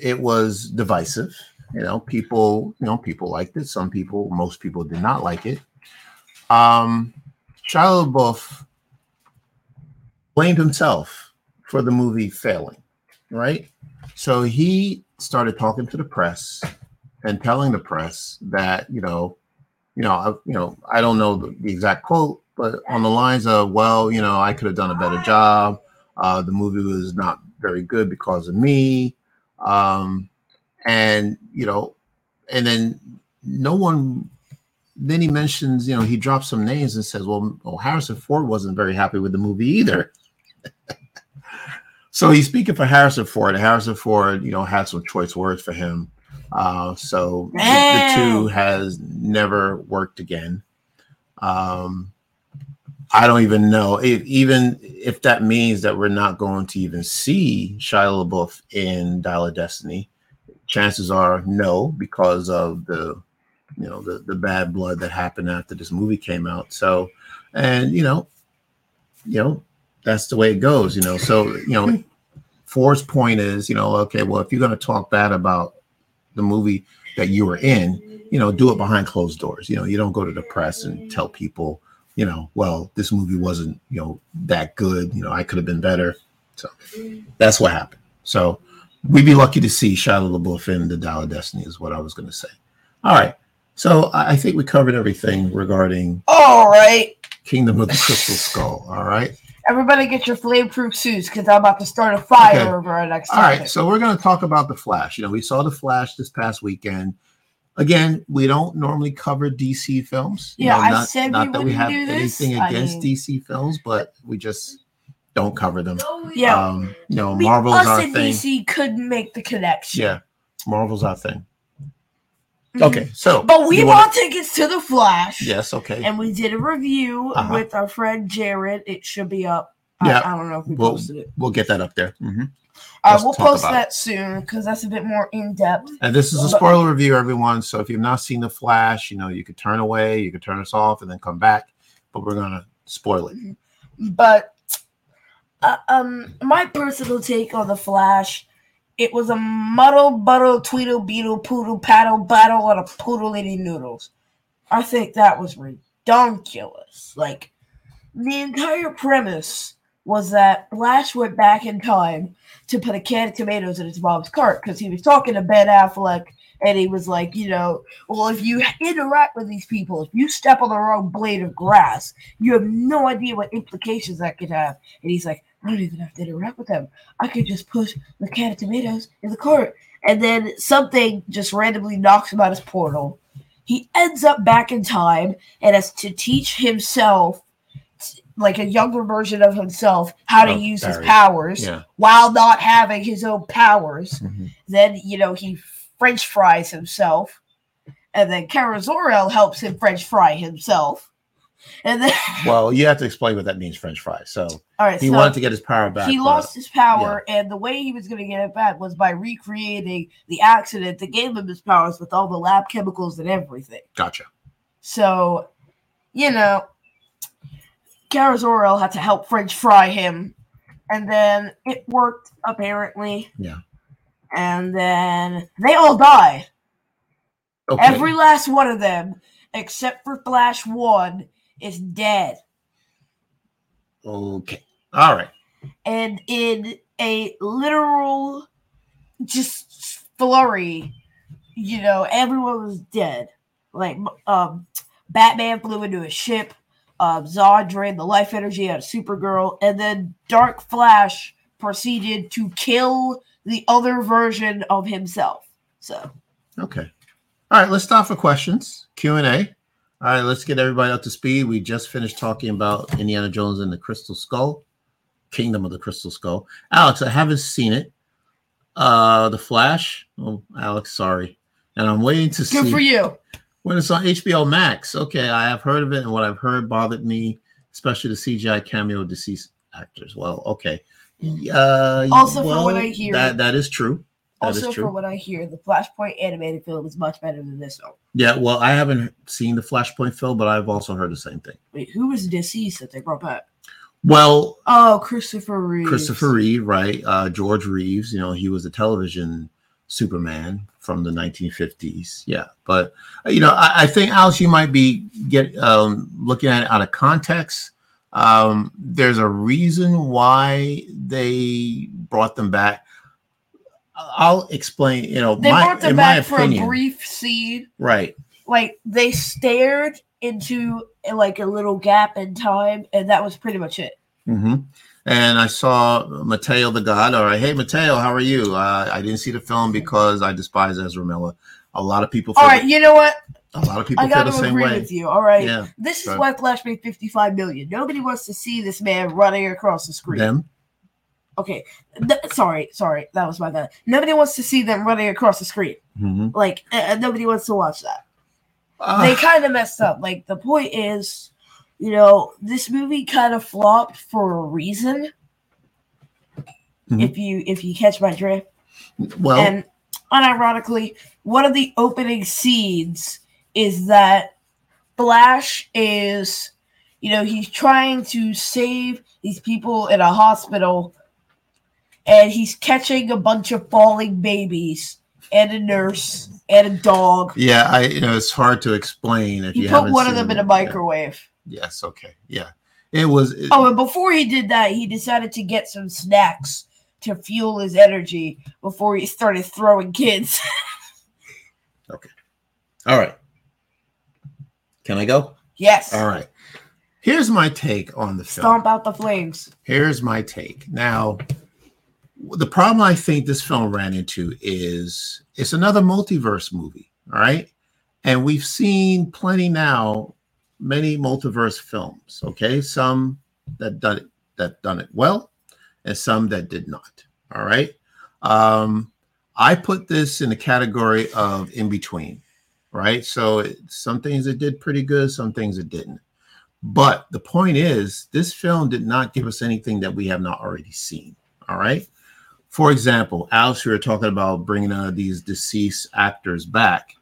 it was divisive you know people you know people liked it. Some people most people did not like it. Um Shia LaBeouf blamed himself for the movie failing, right? So he started talking to the press and telling the press that you know, you know, I, you know, I don't know the, exact quote, but on the lines of, well, you know, I could have done a better job. Uh, the movie was not very good because of me, um, and you know, and then no one. Then he mentions, you know, he drops some names and says, well, well Harrison Ford wasn't very happy with the movie either. So he's speaking for Harrison Ford. Harrison Ford, you know, had some choice words for him. Uh, so the, the, two has never worked again. Um, I don't even know if even if that means that we're not going to even see Shia LaBeouf in Dial of Destiny. Chances are no, because of the you know the the bad blood that happened after this movie came out. So, and you know, you know, that's the way it goes. You know, so you know, Ford's point is, you know, okay, well, if you're going to talk bad about the movie that you were in, you know, do it behind closed doors. You know, you don't go to the press and tell people you know, well, this movie wasn't, you know, that good. You know, I could have been better. So that's what happened. So we'd be lucky to see Shia LaBeouf in the Dial of Destiny, is what I was going to say. All right. So I think we covered everything regarding. All right. Kingdom of the Crystal Skull. All right. Everybody get your flame-proof suits because I'm about to start a fire okay. over our next. All right. So we're going to talk about the Flash. You know, we saw the Flash this past weekend again, we don't normally cover DC films. Yeah, know, I not, said not we that we have do anything this. against I mean, DC films, but we just don't cover them. Yeah, Um, you know, we- Marvel's us our and thing. DC couldn't make the connection. Yeah, Marvel's our thing. Mhm. Okay, so but we bought wanna- tickets to the Flash. Yes, okay. and we did a review Uh-huh. with our friend Jared. It should be up. Yeah. I, I don't know if we We'll- posted it. We'll get that up there. Mhm. Uh, we'll post that soon because that's a bit more in depth. And this is a spoiler review, everyone. So if you've not seen the Flash, you know you could turn away, you could turn us off, and then come back. But we're gonna spoil it. But uh, um, my personal take on the Flash, it was a muddle, buddle, tweedle, beetle, poodle, paddle, battle, on a poodle eating noodles. I think that was ridiculous. Like the entire premise was that Flash went back in time to put a can of tomatoes in his mom's cart because he was talking to Ben Affleck and he was like, you know, well, if you interact with these people, if you step on the wrong blade of grass, you have no idea what implications that could have. And he's like, I don't even have to interact with them. I could just push the can of tomatoes in the cart. And then something just randomly knocks him out his portal. He ends up back in time and has to teach himself, like a younger version of himself, how to Oh, use his powers Yeah. while not having his own powers. Mhm. Then, you know, he French fries himself. And then Kara Zor-El helps him French fry himself. And then, Well, you have to explain what that means, French fries. So all right, he so wanted to get his power back. he but- lost his power, and the way he was going to get it back was by recreating the accident that gave him his powers with all the lab chemicals and everything. Gotcha. So, you know, Kara Zor-El had to help French fry him, and then it worked apparently. Yeah. And then they all die. Okay. Every last one of them, except for Flash One, is dead. Okay. All right. And in a literal just flurry, you know, everyone was dead. Like um Batman flew into a ship, uh, Zod drained the life energy out of Supergirl, and then Dark Flash proceeded to kill the other version of himself. So Okay. All right. Let's stop for questions. Q and A. All right. Let's get everybody up to speed. We just finished talking about Indiana Jones and the Crystal Skull, Kingdom of the Crystal Skull. Alex, I haven't seen it. Uh, The Flash. Oh, Alex, sorry. And I'm waiting to good see Good for you. when it's on HBO Max. Okay, I have heard of it, and what I've heard bothered me, especially the CGI cameo deceased actors. Well, okay. Uh, Also, from what I hear- that that is true. That is Also, true. from what I hear, the Flashpoint animated film is much better than this one. Yeah, well, I haven't seen the Flashpoint film, but I've also heard the same thing. Wait, who was deceased that they brought back? Well, Oh, Christopher Reeve. Christopher Reeve, right? Uh, George Reeves, you know, he was a television Superman from the 1950s. Yeah, but uh, you know, I, I think Alex, you might be get um, looking at it out of context. Um, there's a reason why they brought them back. I'll explain. You know, They my, brought them back for opinion, a brief scene. right? Like they stared into like a little gap in time, and that was pretty much it. hmm And I saw Mateo the God. All right, hey Mateo, how are you? Uh, I didn't see the film because I despise Ezra Miller. A lot of people. All right, you know what? A lot of people I feel gotta agree way. with you. All right, Yeah, this is why Flash made fifty-five million. Nobody wants to see this man running across the screen. them. Okay, Th- sorry, sorry, that was my bad. Nobody wants to see them running across the screen. Mhm. Like uh, nobody wants to watch that. Ah, they kind of messed up. Like the point is, you know, this movie kind of flopped for a reason. Mhm. If you if you catch my drift, well, and unironically, one of the opening scenes is that Flash is, you know, he's trying to save these people in a hospital, and he's catching a bunch of falling babies and a nurse and a dog. yeah, I you know it's hard to explain if He you put one of them in a microwave. Yeah. Yes. Okay. Yeah. It was. it- Oh, and before he did that, he decided to get some snacks to fuel his energy before he started throwing kids. Okay. All right. Can I go? yes. All right. Here's my take on the film. Stomp out the flames. Here's my take. Now, the problem I think this film ran into is it's another multiverse movie, all right? And we've seen plenty now, many multiverse films, okay? Some that done it that done it well, and some that did not. All right. Um, I put this in the category of in between, right? So it, some things it did pretty good, some things it didn't. But the point is, this film did not give us anything that we have not already seen. All right. For example, Alex, we were talking about bringing uh, these deceased actors back.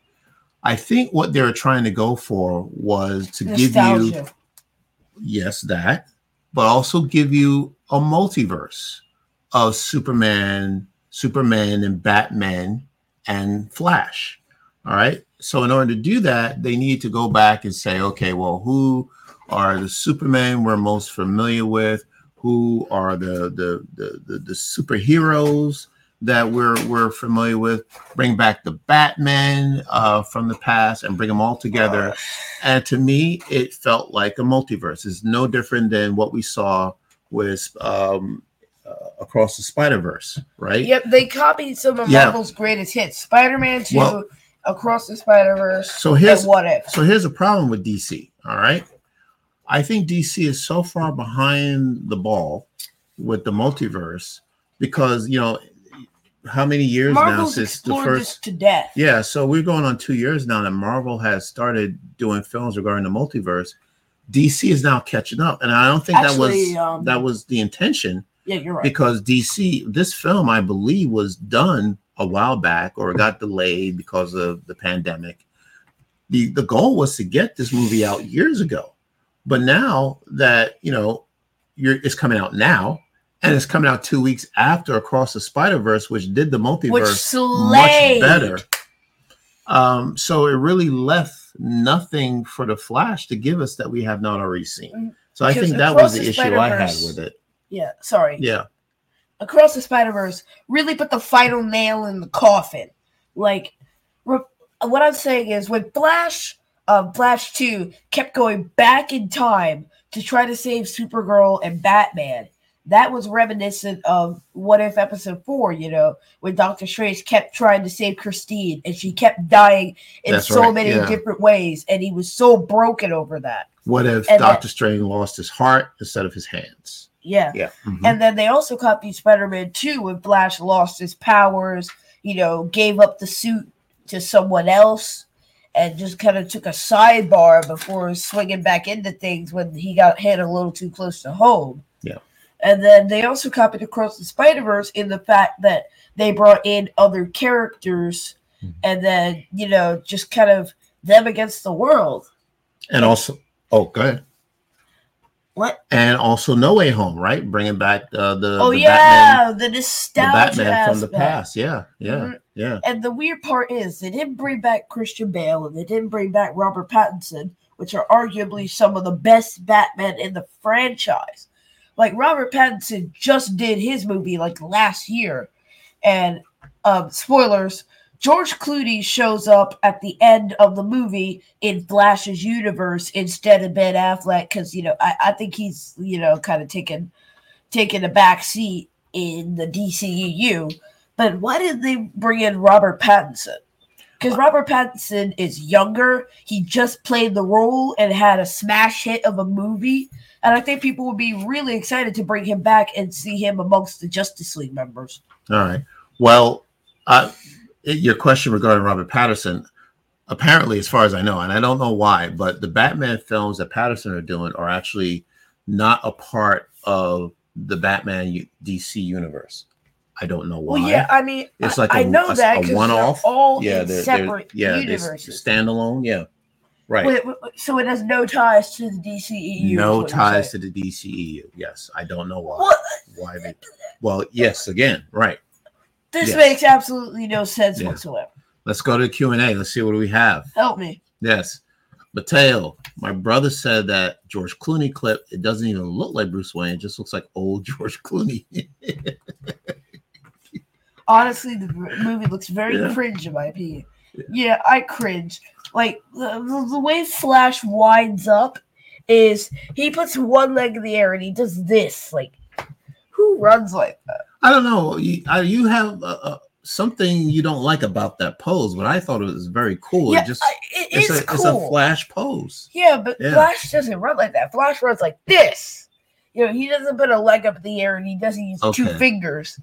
I think what they were trying to go for was to give you, yes, that, but also give you a multiverse of Superman, Superman, and Batman and Flash. All right. So, in order to do that, they need to go back and say, okay, well, who are the Superman we're most familiar with? Who are the the the the, the superheroes that we're we're familiar with? Bring back the Batman uh, from the past and bring them all together. And to me, it felt like a multiverse. It's no different than what we saw with um, uh, across the Spider Verse, right? Yep, they copied some of Yeah. Marvel's greatest hits: Spider-Man Two, Well- Across the Spider-Verse, So here's What If. So here's a problem with DC. All right. I think DC is so far behind the ball with the multiverse because, you know, how many years now since the first. to death. Yeah. So we're going on two years now that Marvel has started doing films regarding the multiverse. DC is now catching up. And I don't think Actually, that was um, that was the intention Yeah, you're right. because DC, this film, I believe, was done a while back or got delayed because of the pandemic. The the goal was to get this movie out years ago, but now that you know, you're it's coming out now, and it's coming out two weeks after Across the Spider Verse, which did the multiverse much better. Um, so it really left nothing for the Flash to give us that we have not already seen. So I think that was the issue I had with it. Yeah, sorry. Yeah. Across the Spider Verse really put the final nail in the coffin. Like, re- what I'm saying is, when Flash, uh, Flash Two kept going back in time to try to save Supergirl and Batman, that was reminiscent of What If Episode Four. You know, when Doctor Strange kept trying to save Christine and she kept dying in That's so right, many yeah. different ways, and he was so broken over that. What if And Doctor Strange lost his heart instead of his hands? Yeah. Yeah. Mhm. And then they also copied Spider-Man 2 when Flash lost his powers, you know, gave up the suit to someone else, and just kind of took a sidebar before swinging back into things when he got hit a little too close to home. Yeah. And then they also copied Across the Spider-Verse in the fact that they brought in other characters Mhm. and then, you know, just kind of them against the world. and also, oh, go ahead. What? And also, No Way Home, right? Bringing back uh, the oh the yeah, Batman, the the nostalgia Batman from the past. Yeah, yeah, Mhm. Yeah. And the weird part is they didn't bring back Christian Bale and they didn't bring back Robert Pattinson, which are arguably some of the best Batman in the franchise. Like Robert Pattinson just did his movie like last year, and um, spoilers. George Clooney shows up at the end of the movie in Flash's universe instead of Ben Affleck because you know I, I think he's you know kind of taken taken a back seat in the DCEU. But why did they bring in Robert Pattinson? Because uh, Robert Pattinson is younger. He just played the role and had a smash hit of a movie. And I think people would be really excited to bring him back and see him amongst the Justice League members. All right. Well, your question regarding Robert Patterson, apparently, as far as I know, and I don't know why, but the Batman films that Patterson are doing are actually not a part of the Batman U- DC universe. I don't know why. Well, yeah, I mean, It's like I a- know a- that a one-off. all yeah, they're, they're separate yeah, they're universes. standalone. Yeah, right. Wait, wait, wait, so it has no ties to the DCEU. no is what you're ties to the DCEU. Yes, I don't know why. What? Why they? Well, yes, again, right. This Yes. makes absolutely no sense Yeah. whatsoever. Let's go to the Q and A. Let's see what we have. Help me. Yes. Mateo, my brother said that George Clooney clip, it doesn't even look like Bruce Wayne. It just looks like old George Clooney. Honestly, the movie looks very Yeah. cringe in my opinion. Yeah, I cringe. Like the, the, the way Flash winds up is he puts one leg in the air and he does this. Like, who runs like that? I don't know. You, uh, you have uh, uh, something you don't like about that pose, but I thought it was very cool. yeah, it just I, it it's is a cool. it's a flash pose. Yeah, but Yeah. Flash doesn't run like that. Flash runs like this. You know, he doesn't put a leg up in the air and he doesn't use two fingers.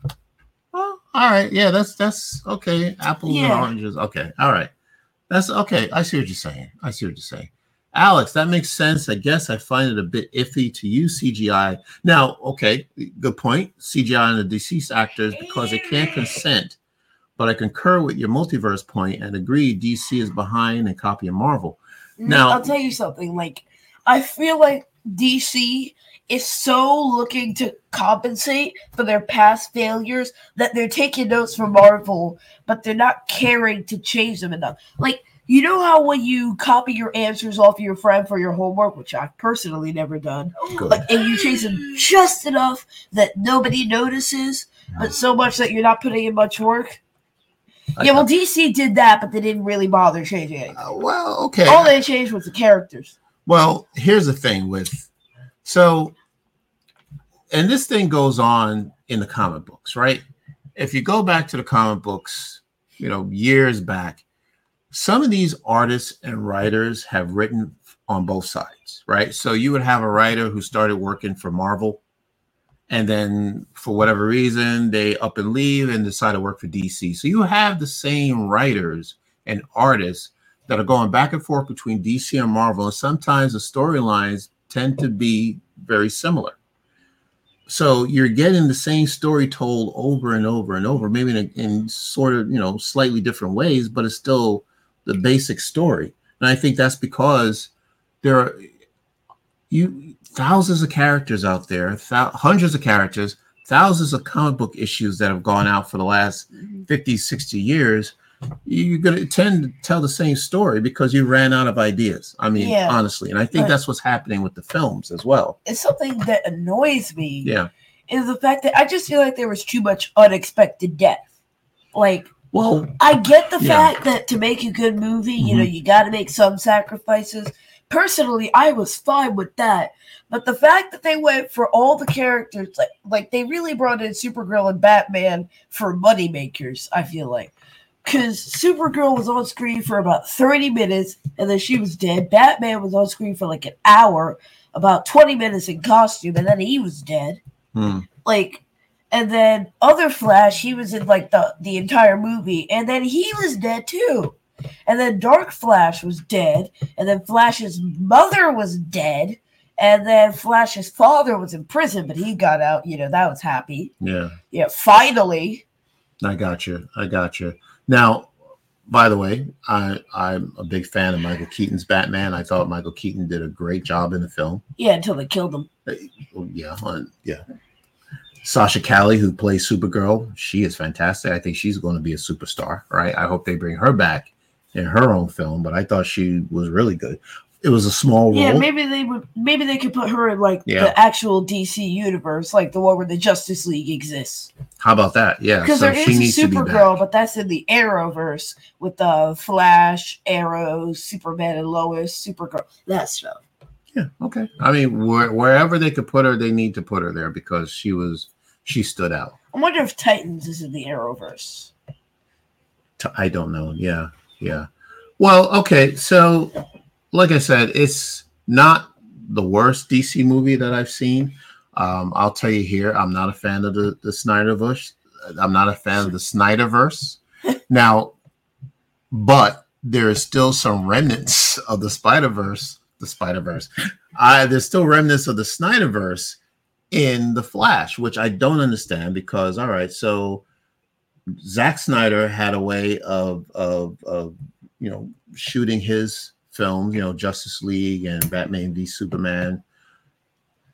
Well, all right. Yeah, that's that's okay. Apples and oranges. Okay. All right. That's okay. I see what you're saying. I see what you're saying. Alex, that makes sense. I guess I find it a bit iffy to use CGI. Now, okay, good point. CGI on the deceased actors because they can't consent. But I concur with your multiverse point and agree DC is behind and copying Marvel. Mm, now- I'll tell you something. Like, I feel like DC is so looking to compensate for their past failures that they're taking notes from Marvel, but they're not caring to change them enough. Like, you know how when you copy your answers off your friend for your homework, which I've personally never done, Good. like, and you change them just enough that nobody notices, but so much that you're not putting in much work. Yeah, well, DC did that, but they didn't really bother changing anything. Uh, well, okay. All they changed was the characters. Well, here's the thing with so, and this thing goes on in the comic books, right? If you go back to the comic books, you know, years back, some of these artists and writers have written on both sides, right? So you would have a writer who started working for Marvel, and then for whatever reason, they up and leave and decide to work for DC. So you have the same writers and artists that are going back and forth between DC and Marvel, and sometimes the storylines tend to be very similar. So you're getting the same story told over and over and over, maybe in, in sort of you know slightly different ways, but it's still the basic story. And I think that's because there are you thousands of characters out there, thou- hundreds of characters, thousands of comic book issues that have gone out for the last mm-hmm. 50, 60 years you're going to tend to tell the same story because you ran out of ideas. I mean, Yeah. honestly, and I think Right. that's what's happening with the films as well. It's something that annoys me Yeah. is the fact that I just feel like there was too much unexpected death. Like Well, I get the Yeah. fact that to make a good movie, you know, you got to make some sacrifices. Personally, I was fine with that. But the fact that they went for all the characters, like, like they really brought in Supergirl and Batman for money makers, I feel like. Because Supergirl was on screen for about 30 minutes and then she was dead. Batman was on screen for like an hour, about 20 minutes in costume, and then he was dead hmm, like and then other flash he was in like the the entire movie and then he was dead too and then dark flash was dead and then flash's mother was dead and then flash's father was in prison but he got out you know that was happy yeah, yeah finally I got you. I got you. Now, by the way, I I'm a big fan of Michael Keaton's Batman. I thought Michael Keaton did a great job in the film. yeah until they killed him Oh, yeah, uh, yeah. Sasha Calle, who plays Supergirl, she is fantastic. I think she's going to be a superstar, right? I hope they bring her back in her own film, but I thought she was really good. It was a small role. Yeah, maybe they would. Maybe they could put her in like Yeah. the actual DC universe, like the one where the Justice League exists. How about that? Yeah, Because so there is a Supergirl, but that's in the Arrowverse with the Flash, Arrow, Superman, and Lois, Supergirl. That stuff. Yeah, okay. I mean, where, wherever they could put her, they need to put her there because she was she stood out. I wonder if Titans is in the Arrowverse. I don't know. Yeah, yeah. Well, okay. So, like I said, it's not the worst DC movie that I've seen. Um, I'll tell you here, I'm not a fan of the the Snyderverse. I'm not a fan of the Snyderverse. now, but there is still some remnants of the Spider Verse. The Spider Verse. There's still remnants of the Snyderverse in the Flash, which I don't understand because all right, so Zack Snyder had a way of of of you know shooting his films, you know, Justice League and Batman v Superman.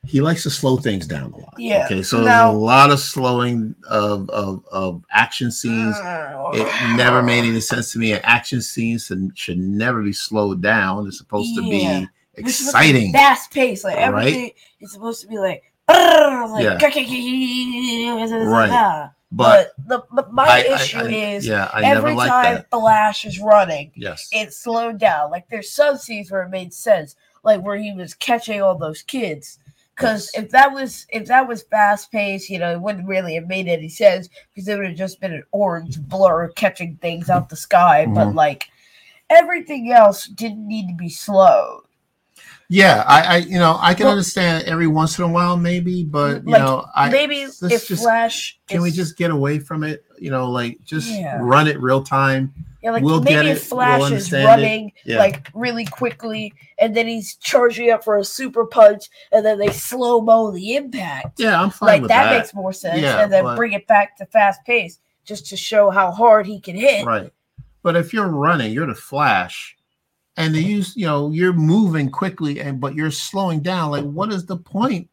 He likes to slow things down a lot. Yeah. Okay, so Now- there's a lot of slowing of of, of action scenes. Oh. It never made any sense to me. An action scene should, never be slowed down. It's supposed to Yeah. be to be exciting. fast pace. Like Right? everything is supposed to be like, like Yeah. right. But But, the but my I- I- issue I- is yeah, I every time that. Flash is running, Yes. it slowed down. Like there's some scenes where it made sense, like where he was catching all those kids. Because Yes. if that was if that was fast paced, you know, it wouldn't really have made any sense because it would have just been an orange blur catching things out the sky. But Mhm. like everything else didn't need to be slowed. Yeah, I, I you know I can Well- understand every once in a while maybe, but you Like, know I Maybe if just- Flash, can we just get away from it? You know, like just Yeah. run it real time. yeah, like we'll get maybe it, if Flash we'll is running Yeah. like really quickly, and then he's charging up for a super punch, and then they slow mo the impact. Yeah, I'm fine like with that, that. makes more sense, Yeah, and then but- bring it back to fast pace just to show how hard he can hit. right. But if you're running, you're the Flash, and they use you know you're moving quickly, and but you're slowing down. Like, what is the point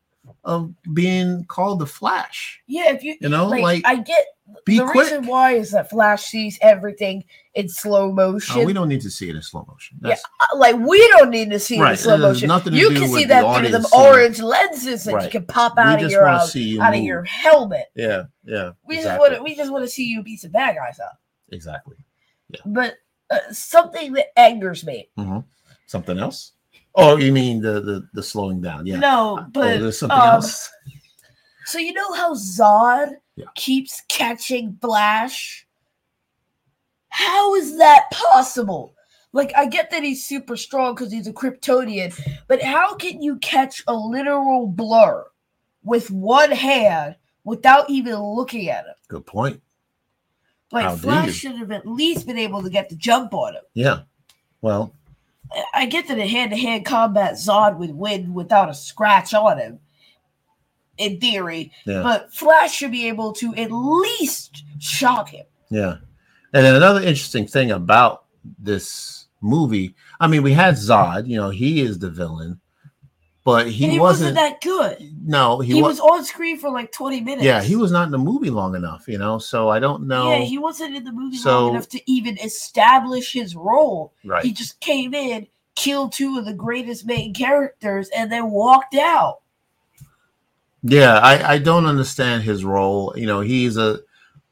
of being called the Flash? Yeah, if you You know, like, like, I get be the quick. reason why is that Flash sees everything in slow motion. Oh, we don't need to see it in slow motion. Yeah, That's, uh, like we don't need to see it in slow motion. nothing You can see that the through them audience seeing it. orange lenses that you can pop we out of your you out of your helmet. Yeah, yeah. We just want to we just want to see you beat some bad guys up. exactly. Yeah. but uh, something that angers me. Something else? Oh, you mean the the, the slowing down? Yeah. No, oh, but there's something um, else. so you know how Zod Yeah. keeps catching Flash? How is that possible? Like I get that he's super strong because he's a Kryptonian, but how can you catch a literal blur with one hand without even looking at him? Good point. Like How Flash should have at least been able to get the jump on him. Yeah. Well, I- get that a hand-to-hand combat, Zod would win without a scratch on him, in theory. yeah. But Flash should be able to at least shock him. Yeah. And then another interesting thing about this movie, I mean, we had Zod, you know, he is the villain, but he, he wasn't, wasn't, that good. no, he, He, wa- was on screen for like 20 minutes. yeah, he was not in the movie long enough, you know, so I don't know. Yeah, he wasn't in the movie So- long enough to even establish his role. right. He just came in, killed two of the greatest main characters, and then walked out. Yeah, I, I don't understand his role. You know, he's a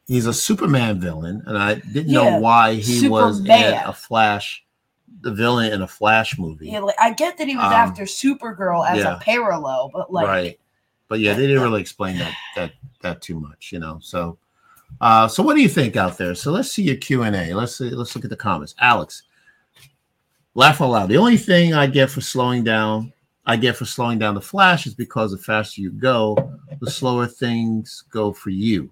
he's a Superman villain, and I didn't Yeah, know why he was in a Flash, the villain in a Flash movie. Yeah, like, I get that he was Um, after Supergirl as yeah. a parallel, but like, right. But yeah, they didn't really explain that that that too much, you know. So, uh, so what do you think out there? So let's see your Q and A. Let's see, let's look at the comments. Alex, laugh out loud. The only thing I get for slowing down, I get for slowing down the Flash is because the faster you go, the slower things go for you.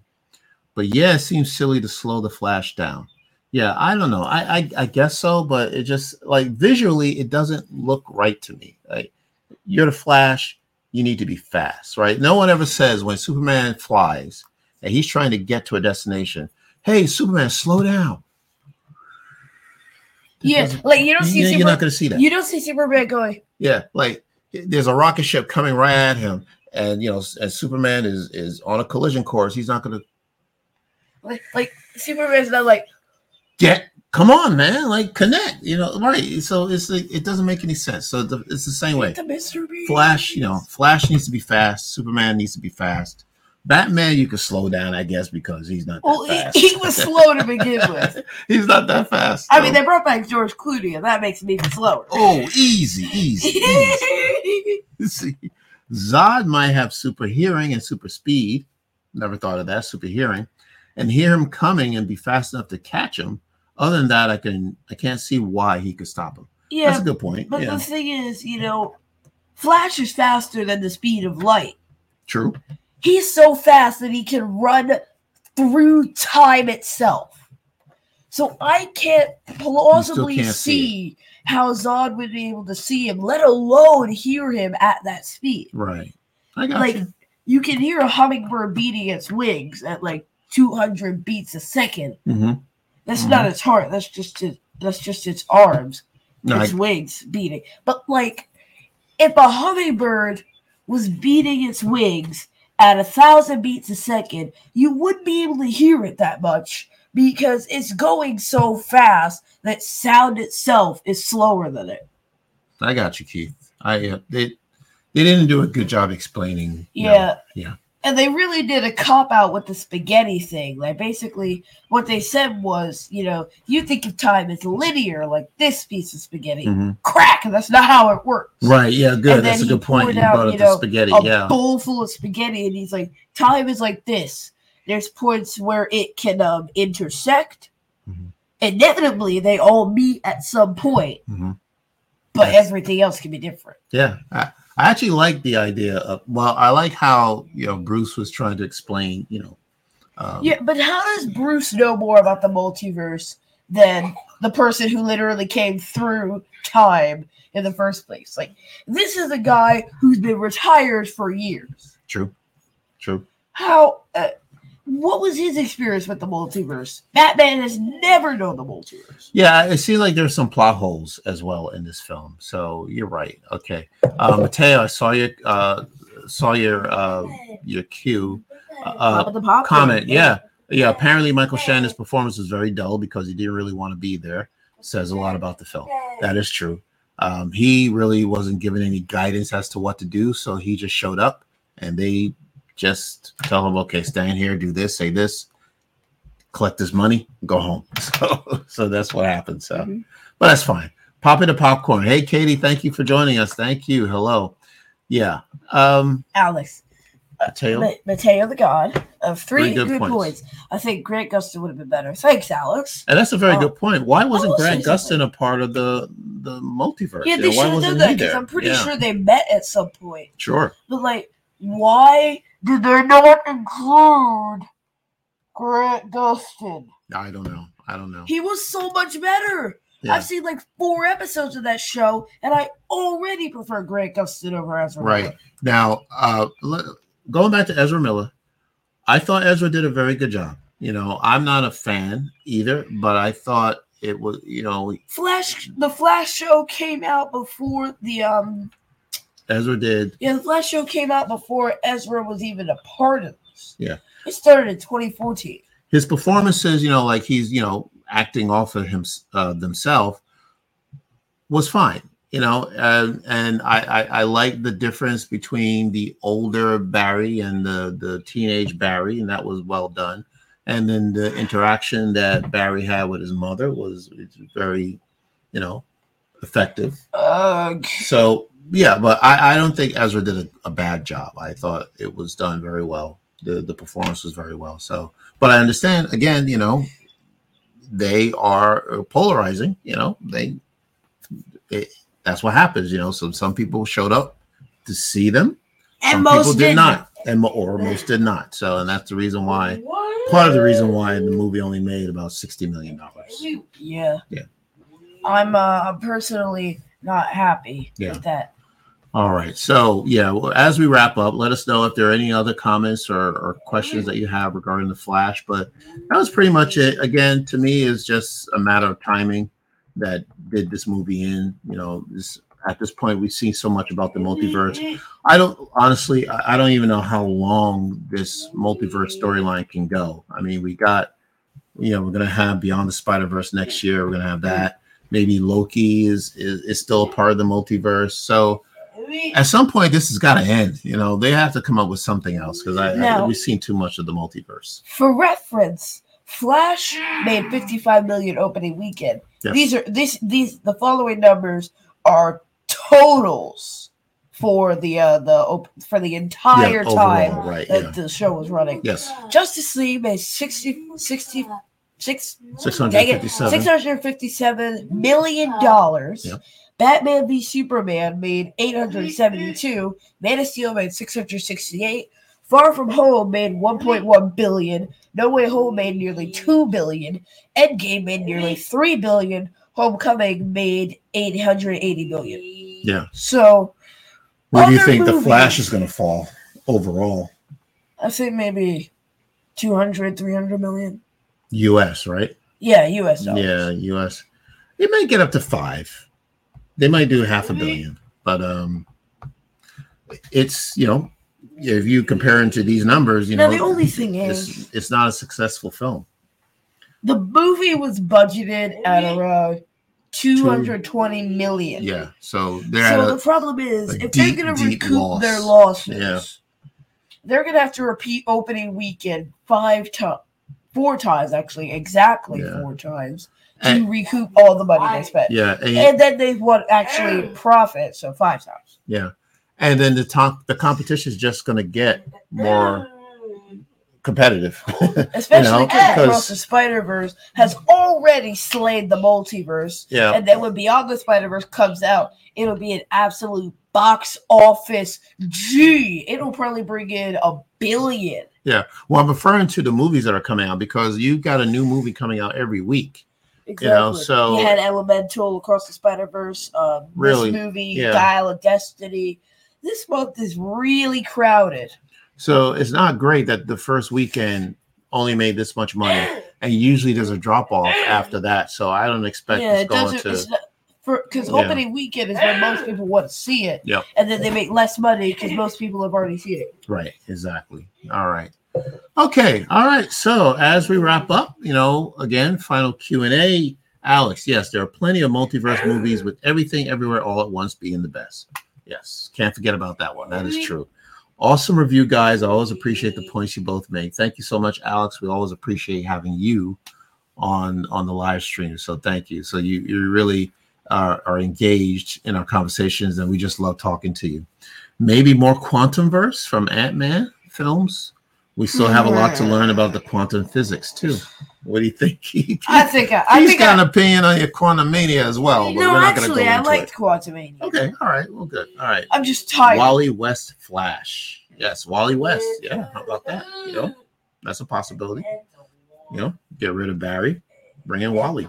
But yeah, it seems silly to slow the Flash down. Yeah, I don't know. I I, I guess so, but it just like visually, it doesn't look right to me. Like you're the Flash, you need to be fast, right? No one ever says when Superman flies and he's trying to get to a destination, hey, Superman, slow down. That yeah, like you don't see you- you're Super- not going to see that. you don't see Superman going. yeah, like there's a rocket ship coming right at him, and you know, as Superman is is on a collision course, he's not going to Like, like Superman's not like, get. Come on, man! Like connect, you know, right? So it's like it doesn't make any sense. So the, it's the same way. the. Flash, you know, Flash needs to be fast. Superman needs to be fast. Batman, you can slow down, I guess, because he's not that Well, fast. he, he was slow to begin with. he's not that fast. I mean, they brought back George Clooney, and that makes him even slower. oh, easy, easy, easy. See, Zod might have super hearing and super speed. Never thought of that, super hearing, and hear him coming and be fast enough to catch him. Other than that, I can I can't see why he could stop him. Yeah, That's a good point. but yeah, the thing is, you know, Flash is faster than the speed of light. true. He's so fast that he can run through time itself. So I can't plausibly can't see see how Zod would be able to see him, let alone hear him at that speed. Right. I got like you. you can hear a hummingbird beating its wings at like 200 beats a second. hmm That's Mhm. not its heart. That's just its, that's just its arms, No, I, its wings beating. But like, if a hummingbird was beating its wings at a thousand beats a second, you wouldn't be able to hear it that much because it's going so fast that sound itself is slower than it. I got you, Keith. I uh, they they didn't do a good job explaining. Yeah, know, Yeah. And they really did a cop out with the spaghetti thing. Like basically what they said was, you know, you think of time as linear, like this piece of spaghetti. Mhm. Crack, and that's not how it works. Right. Yeah. Good. That's a good point. You out, brought up you the spaghetti. A Yeah. bowl full of spaghetti, and he's like, time is like this. There's points where it can um intersect. Mhm. Inevitably, they all meet at some point, Mhm. but Yes. everything else can be different. Yeah. I, I actually like the idea of. Well, I like how you know Bruce was trying to explain. You know. Um, Yeah, but how does Bruce know more about the multiverse than the person who literally came through time in the first place? Like, this is a guy who's been retired for years. True. True. How? Uh, what was his experience with the multiverse? Batman has never known the multiverse. Yeah, it seems like there's some plot holes as well in this film. So you're right. Okay, uh, Mateo, I saw your uh, saw your uh, your cue uh, Pop of the popcorn. comment. Yeah, yeah. Apparently, Michael Shannon's performance was very dull because he didn't really want to be there. Says a lot about the film. That is true. Um, he really wasn't given any guidance as to what to do, so he just showed up, and they just tell him, "Okay, stand here, do this, say this, collect this money, go home." So, so that's what happened. So, Mhm. but that's fine. Pop it a popcorn. Hey, Katie, thank you for joining us. Thank you. Hello. Yeah. Um, Alex, Mateo. Ma- Mateo the God of three, Three good good, points. points. I think Grant Gustin would have been better. Thanks, Alex. And that's a very Oh. good point. Why wasn't will Grant Gustin a part of the the multiverse? Yeah, You they know, should have wasn't done that because? I'm pretty Yeah, sure they met at some point. Sure. But like, why did they not include Grant Gustin? I don't know. I don't know. He was so much better. Yeah. I've seen like four episodes of that show, and I already prefer Grant Gustin over Ezra. Right. Miller. Now, uh, going back to Ezra Miller, I thought Ezra did a very good job. You know, I'm not a fan either, but I thought it was, you know, Flash, the Flash show came out before the um, Ezra did. yeah, the Flash show came out before Ezra was even a part of this. Yeah. it started in 2014. His performances, you know, like he's, you know, acting off of him uh, themselves was fine. You know, and and I, I I like the difference between the older Barry and the the teenage Barry, and that was well done. And then the interaction that Barry had with his mother was it's very, you know, effective. Ugh. So yeah, but I, I don't think Ezra did a, a bad job. I thought it was done very well. The the performance was very well. So, but I understand again, you know, they are polarizing. You know, they it, that's what happens. You know, so some people showed up to see them, and some most people did didn't. not, and or most did not. So, and that's the reason why. Part of the reason why the movie only made about sixty million dollars. Yeah. Yeah. I'm uh I'm personally not happy Yeah. with that. All right. So, yeah, well, as we wrap up, let us know if there are any other comments or, or questions that you have regarding the Flash. But that was pretty much it. Again, to me, is just a matter of timing that did this movie in. You know, this at this point we've seen so much about the multiverse. I don't honestly, I I don't even know how long this multiverse storyline can go. I mean, we got, you know, we're gonna have Beyond the Spider Verse next year. We're gonna have that. Maybe Loki is, is is still a part of the multiverse. So at some point, this has got to end. You know, they have to come up with something else because I, I we've seen too much of the multiverse. For reference, Flash made 55 million opening weekend. Yes. These are these these the following numbers are totals for the uh the op- for the entire Yeah, time overall, right? that Yeah. the show was running. Yes, Justice League made 60 60 six six hundred Dang it. fifty-seven. six hundred fifty-seven million dollars. Yep. Batman v Superman made eight hundred seventy-two. Man of Steel made six hundred sixty-eight. Far From Home made one point one billion. No Way Home made nearly two billion. Endgame made nearly three billion. Homecoming made eight hundred eighty million. Yeah. So Where do you Other think the. Flash is going to fall overall? I think maybe 200, 300 million. U.S. Right? Yeah, US dollars. Yeah, U.S. It might get up to five. They might do half a billion, but um, it's you know, if you compare it to these numbers, you Now know, the only thing is it's, it's not a successful film. The movie was budgeted at around 220 million. Yeah, so they're So at the a, problem is, if deep, they're going to recoup loss. their losses, Yeah. they're going to have to repeat opening weekend five times, four times actually, exactly Yeah. four times to And- recoup all the money they spent. yeah, and, And then they want actually profit, so five times. yeah, and then the top, the competition is just going to get more competitive. Especially know, because because- Across the Spider Verse has already slayed the multiverse. yeah, And then when Beyond the Spider Verse comes out, it'll be an absolute box office G. It'll probably bring in a billion. Yeah, well, I'm referring to the movies that are coming out because you've got a new movie coming out every week. Exactly. know, so- you had Elemental across the Spider Verse. Um, Really? this movie, Yeah. Dial of Destiny. This month is really crowded. So it's not great that the first weekend only made this much money, and usually there's a drop off after that. So I don't expect yeah, it's it going doesn't. to. Because Yeah. opening weekend is when most people want to see it. Yep. And then they make less money because most people have already seen it. Right, exactly. All right. Okay, all right. So as we wrap up, you know, again, final Q and A. Alex, yes, there are plenty of multiverse movies with everything, everywhere, all at once being the best. Yes, can't forget about that one. That is mm-hmm. true. Awesome review, guys. I always appreciate the points you both make. Thank you so much, Alex. We always appreciate having you on on the live stream. So thank you. So you you really are, are engaged in our conversations, and we just love talking to you. Maybe more quantum verse from Ant Man films. We still have a lot to learn about the quantum physics too. What do you think? I think. I, I he's think. got I, an opinion on your Quantumania as well. No, going go actually, I into liked it. Quantumania. Okay, all right, well, good. All right, I'm just tired. Wally West Flash. Yes, Wally West. Yeah, how about that? You know, that's a possibility. You know, get rid of Barry, bring in Wally.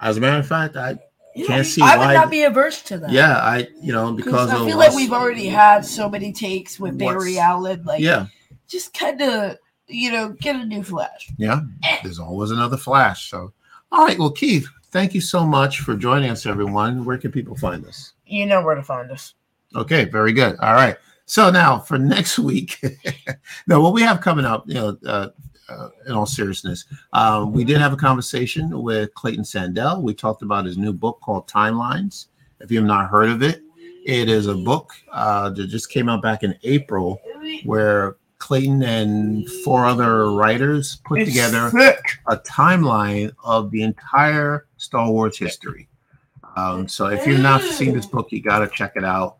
As a matter of fact, I can't see I why- would not be averse to that. yeah, I you know because I feel like we've already had so many takes with Barry Allen. Like, yeah just kind of, you know, get a new Flash. yeah. There's always another Flash. So, all right, well, Keith, thank you so much for joining us, everyone. Where can people find us? You know where to find us. Okay, very good. All right. So now for next week, now what we have coming up, you know, uh, uh, in all seriousness, um, we did have a conversation with Clayton Sandell. We talked about his new book called Timelines. If you have not heard of it, it is a book uh, that just came out back in April where Clayton and four other writers put It's together a timeline of the entire Star Wars history. Um, so if you've not seen this book, you got to check it out.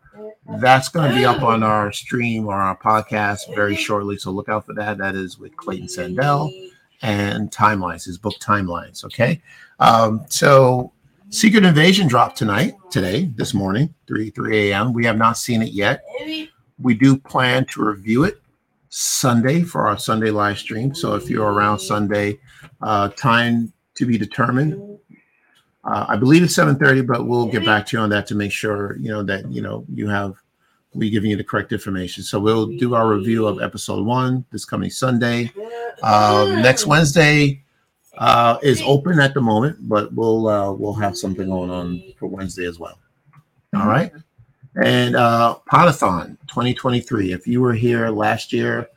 That's going to be up on our stream or our podcast very shortly. So look out for that. That is with Clayton Sandell and Timelines, his book Timelines. Okay. Um, so Secret Invasion dropped tonight, today, this morning, 3 3 a.m. We have not seen it yet. We do plan to review it Sunday for our Sunday live stream. So if you're around Sunday, uh, time to be determined. Uh, I believe it's 7:30, but we'll get back to you on that to make sure you know that you know you have we giving you the correct information. So we'll do our review of episode one this coming Sunday. Um, next Wednesday uh, is open at the moment, but we'll uh, we'll have something going on for Wednesday as well. All right. And uh Podathon 2023. If you were here last year,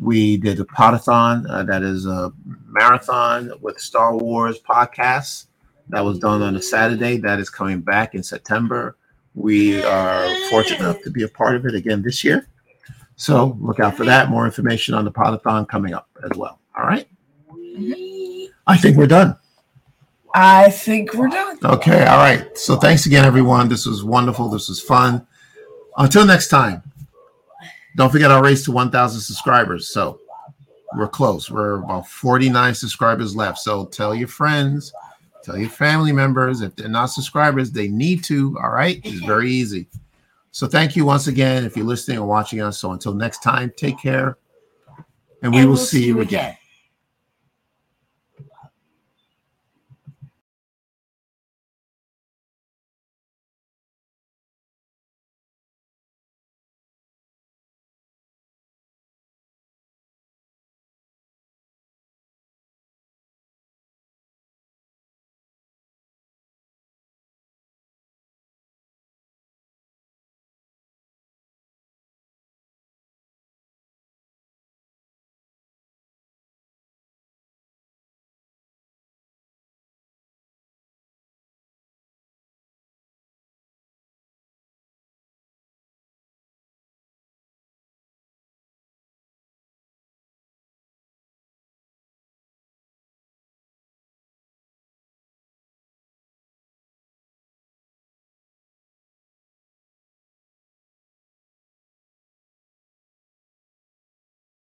we did a Podathon. Uh, that is a marathon with Star Wars podcasts. That was done on a Saturday. That is coming back in September. We are fortunate enough to be a part of it again this year. So look out for that. More information on the Podathon coming up as well. All right. I think we're done. I think we're done. Okay. All right. So thanks again, everyone. This was wonderful. This was fun. Until next time, don't forget our race to 1,000 subscribers. So we're close. We're about 49 subscribers left. So tell your friends, tell your family members. If they're not subscribers, they need to. All right. It's very easy. So thank you once again if you're listening or watching us. So until next time, take care. And we And will we'll see you again.